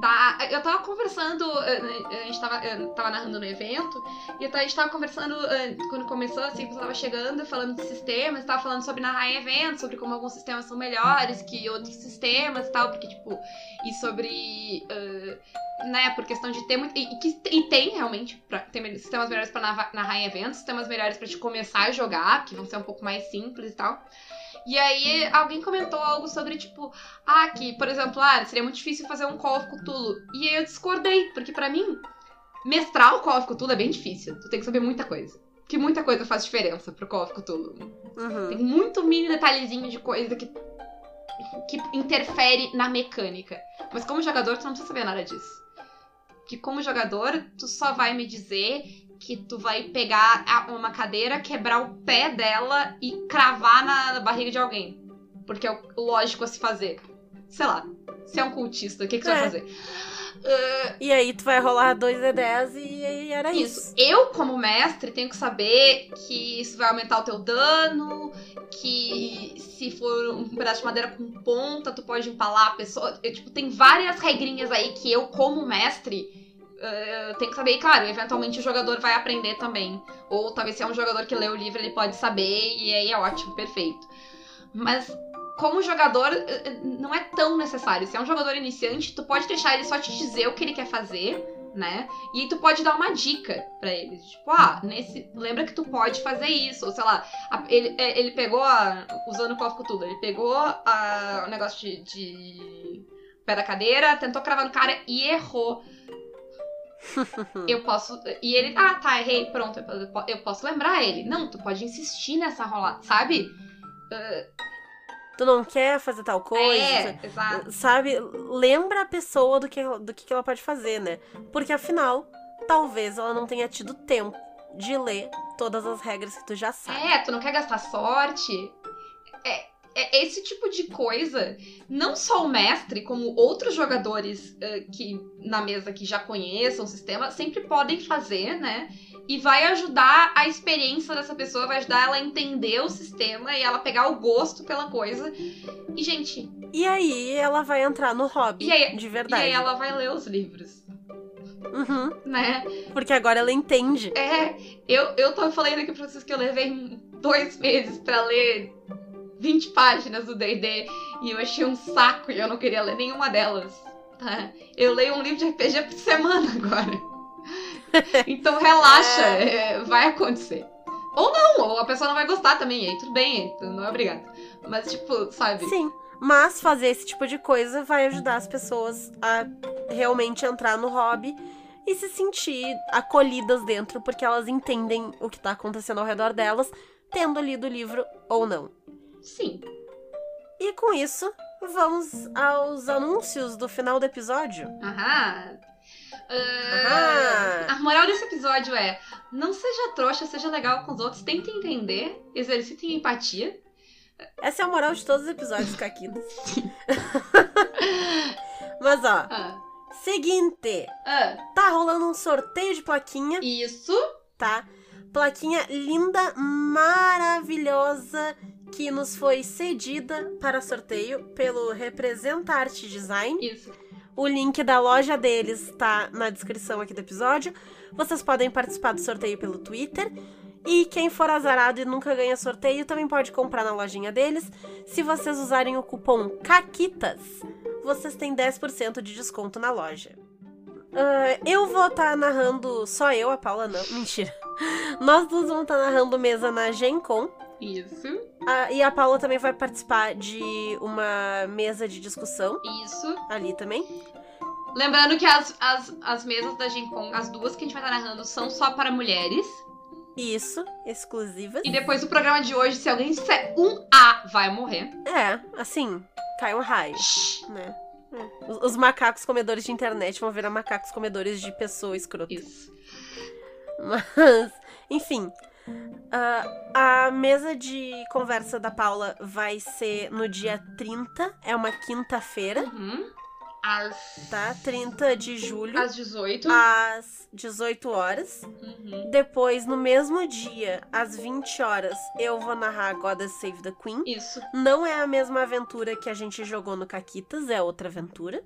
B: dar. Eu tava conversando, ah, a gente tava, eu tava narrando no evento, e a gente tava conversando ah, quando começou, assim, quando tava chegando, falando de sistemas, tava falando sobre narrar em eventos, sobre como alguns sistemas são melhores que outros sistemas e tal, porque, tipo, e sobre. ah, né, por questão de ter muito. E, e e tem realmente, pra, tem sistemas melhores pra narrar, narrar em eventos, sistemas melhores pra te começar a jogar, que vão ser um pouco mais simples e tal. E aí alguém comentou algo sobre, tipo, ah, que, por exemplo, ah, seria muito difícil fazer um Call of Cthulhu. E aí eu discordei, porque pra mim, mestrar o Call of Cthulhu é bem difícil. Tu tem que saber muita coisa. Porque muita coisa faz diferença pro Call of Cthulhu.
C: Uhum.
B: Tem muito mini detalhezinho de coisa que, que interfere na mecânica. Mas como jogador, tu não precisa saber nada disso. Que como jogador, tu só vai me dizer que tu vai pegar uma cadeira, quebrar o pé dela e cravar na barriga de alguém. Porque é o lógico a se fazer. Sei lá. Se é um cultista, o que, que tu vai
C: É.
B: fazer? Ah,
C: E aí tu vai rolar 2d10 e aí era
B: isso.
C: isso.
B: Eu, como mestre, tenho que saber que isso vai aumentar o teu dano, que se for um pedaço de madeira com ponta, tu pode empalar a pessoa. Eu, tipo, tem várias regrinhas aí que eu, como mestre, eh, tenho que saber. E, claro, eventualmente o jogador vai aprender também. Ou talvez se é um jogador que lê o livro, ele pode saber, e aí é ótimo, perfeito. Mas. Como jogador, eh, eh, não é tão necessário. Se é um jogador iniciante, tu pode deixar ele só te dizer o que ele quer fazer, né? E tu pode dar uma dica pra ele. Tipo, ah, nesse. Lembra que tu pode fazer isso. Ou sei lá, ele, é, ele pegou a. Usando o Call Cthulhu, ele pegou a, o negócio de, de. Pé da cadeira, tentou cravar no cara e errou. Eu posso. E ele. Ah, tá, errei, pronto. Eu, po- eu posso lembrar ele. Não, tu pode insistir nessa rolada, sabe?
C: Tu não quer fazer tal coisa.
B: é, exato.
C: Sabe? Lembra a pessoa do que, do que ela pode fazer, né? Porque afinal, talvez ela não tenha tido tempo de ler todas as regras que tu já sabe.
B: É, tu não quer gastar sorte. É esse tipo de coisa. Não só o mestre, como outros jogadores eh, que na mesa que já conheçam o sistema, sempre podem fazer, né? E vai ajudar a experiência dessa pessoa, vai ajudar ela a entender o sistema e ela pegar o gosto pela coisa. E, gente,
C: E aí ela vai entrar no hobby
B: E aí-
C: de
B: e
C: verdade.
B: aí ela vai ler os livros,
C: Uhum,
B: né?
C: porque agora ela entende.
B: É, eu, eu tô falando aqui pra vocês que eu levei dois meses pra ler 20 páginas do D&D e eu achei um saco e eu não queria ler nenhuma delas, tá? Eu leio um livro de RPG por semana agora. Então relaxa, é, vai acontecer. Ou não, ou a pessoa não vai gostar também, e aí tudo bem, não é obrigado. Mas tipo, sabe?
C: Sim, mas fazer esse tipo de coisa vai ajudar as pessoas a realmente entrar no hobby e se sentir acolhidas dentro, porque elas entendem o que tá acontecendo ao redor delas, tendo lido o livro ou não.
B: Sim.
C: E com isso, vamos aos anúncios do final do episódio.
B: Aham. Ah, a moral desse episódio é: não seja trouxa, seja legal com os outros, tente entender, exercitem empatia.
C: Essa é a moral de todos os episódios, Caquitas. Mas ó,
B: Ah,
C: seguinte,
B: ah,
C: tá rolando um sorteio de plaquinha,
B: isso.
C: tá? Plaquinha linda, maravilhosa, que nos foi cedida para sorteio pelo Representa Arte Design.
B: Isso.
C: O link da loja deles tá na descrição aqui do episódio. Vocês podem participar do sorteio pelo Twitter. E quem for azarado e nunca ganha sorteio também pode comprar na lojinha deles. Se vocês usarem o cupom CAQUITAS, vocês têm 10% de desconto na loja. Ah, eu vou estar narrando, só eu, a Paula não, mentira. Nós duas vamos estar narrando mesa na Gen Con.
B: Isso.
C: Ah, e a Paula também vai participar de uma mesa de discussão
B: Isso.
C: ali também.
B: Lembrando que as, as, as mesas da Gen Con, as duas que a gente vai estar narrando, são só para mulheres.
C: Isso, exclusivas.
B: E depois do programa de hoje, se alguém disser um A, vai morrer.
C: É, assim, cai um raio,
B: Shhh.
C: né? É. Os, os macacos comedores de internet vão virar macacos comedores de pessoa escrota.
B: Isso.
C: Mas, enfim. Ah, a mesa de conversa da Paula vai ser no dia 30, é uma quinta-feira,
B: Uhum. Às,
C: tá? 30 de julho,
B: às 18.
C: às 18 horas.
B: Uhum.
C: Depois, no mesmo dia, às 20 horas, eu vou narrar Goddess Save the Queen.
B: Isso.
C: Não é a mesma aventura que a gente jogou no Caquitas, é outra aventura.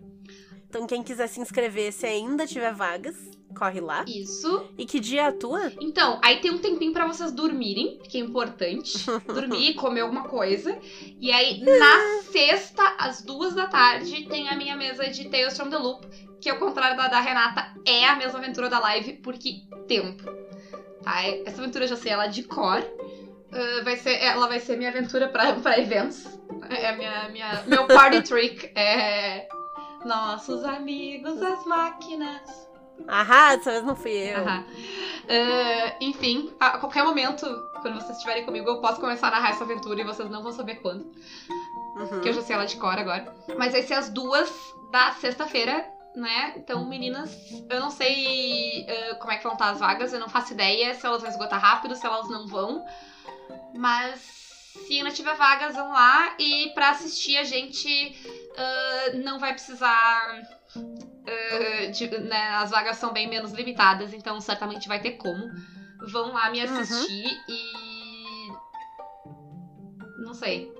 C: Então, quem quiser se inscrever, se ainda tiver vagas, corre lá.
B: Isso.
C: E que dia atua?
B: Então, aí tem um tempinho pra vocês dormirem, que é importante. Dormir, comer alguma coisa. E aí, na sexta, às duas da tarde, tem a minha mesa de Tales from the Loop, que ao contrário da da Renata, é a mesma aventura da live, porque tempo. Tá? Essa aventura eu já sei ela de cor. Ah, vai ser, ela vai ser minha aventura pra, pra eventos. É minha, minha, meu party trick. É. Nossos amigos, as máquinas.
C: Ahá, dessa vez não fui eu.
B: Ah, enfim, a qualquer momento, quando vocês estiverem comigo, eu posso começar a narrar essa aventura e vocês não vão saber quando.
C: Uhum.
B: Que eu já sei ela de cor agora. Mas vai ser as duas da sexta-feira, né? Então, meninas, eu não sei ah, como é que vão estar as vagas, eu não faço ideia se elas vão esgotar rápido, se elas não vão. Mas se ainda tiver vagas, vão lá. E pra assistir, a gente ah, não vai precisar. Ah, de- né, as vagas são bem menos limitadas, então certamente vai ter como. Vão lá me
C: Uhum.
B: assistir e. Não sei.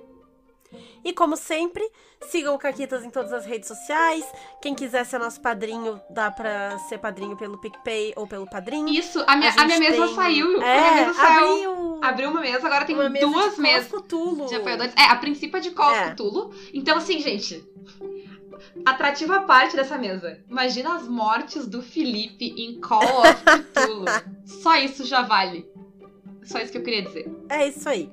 C: E como sempre, sigam o Caquitas em todas as redes sociais. Quem quiser ser nosso padrinho, dá pra ser padrinho pelo PicPay ou pelo padrinho.
B: Isso, a minha, a
C: gente
B: minha mesa
C: tem-
B: saiu. a
C: É,
B: minha mesa saiu.
C: abriu
B: Abriu uma mesa, agora tem
C: uma mesa
B: duas mesas.
C: Call of Cthulhu.
B: de apoiadores. É, a princípio é de Call
C: É.
B: Cthulhu. Então, assim, gente. Atrativa parte dessa mesa. Imagina as mortes do Felipe em Call of Cthulhu. Só isso já vale. Só isso que eu queria dizer.
C: É isso aí.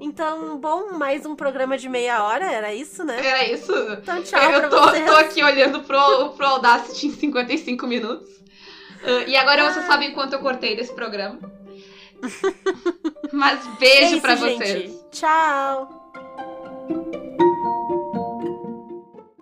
C: Então, bom, mais um programa de meia hora, era isso, né?
B: Era isso.
C: Então, tchau
B: eu tô,
C: vocês.
B: tô aqui olhando pro, pro Audacity em 55 minutos. Ah, e agora vocês sabem quanto eu cortei desse programa. Mas
C: É
B: beijo pra
C: gente.
B: vocês.
C: Tchau.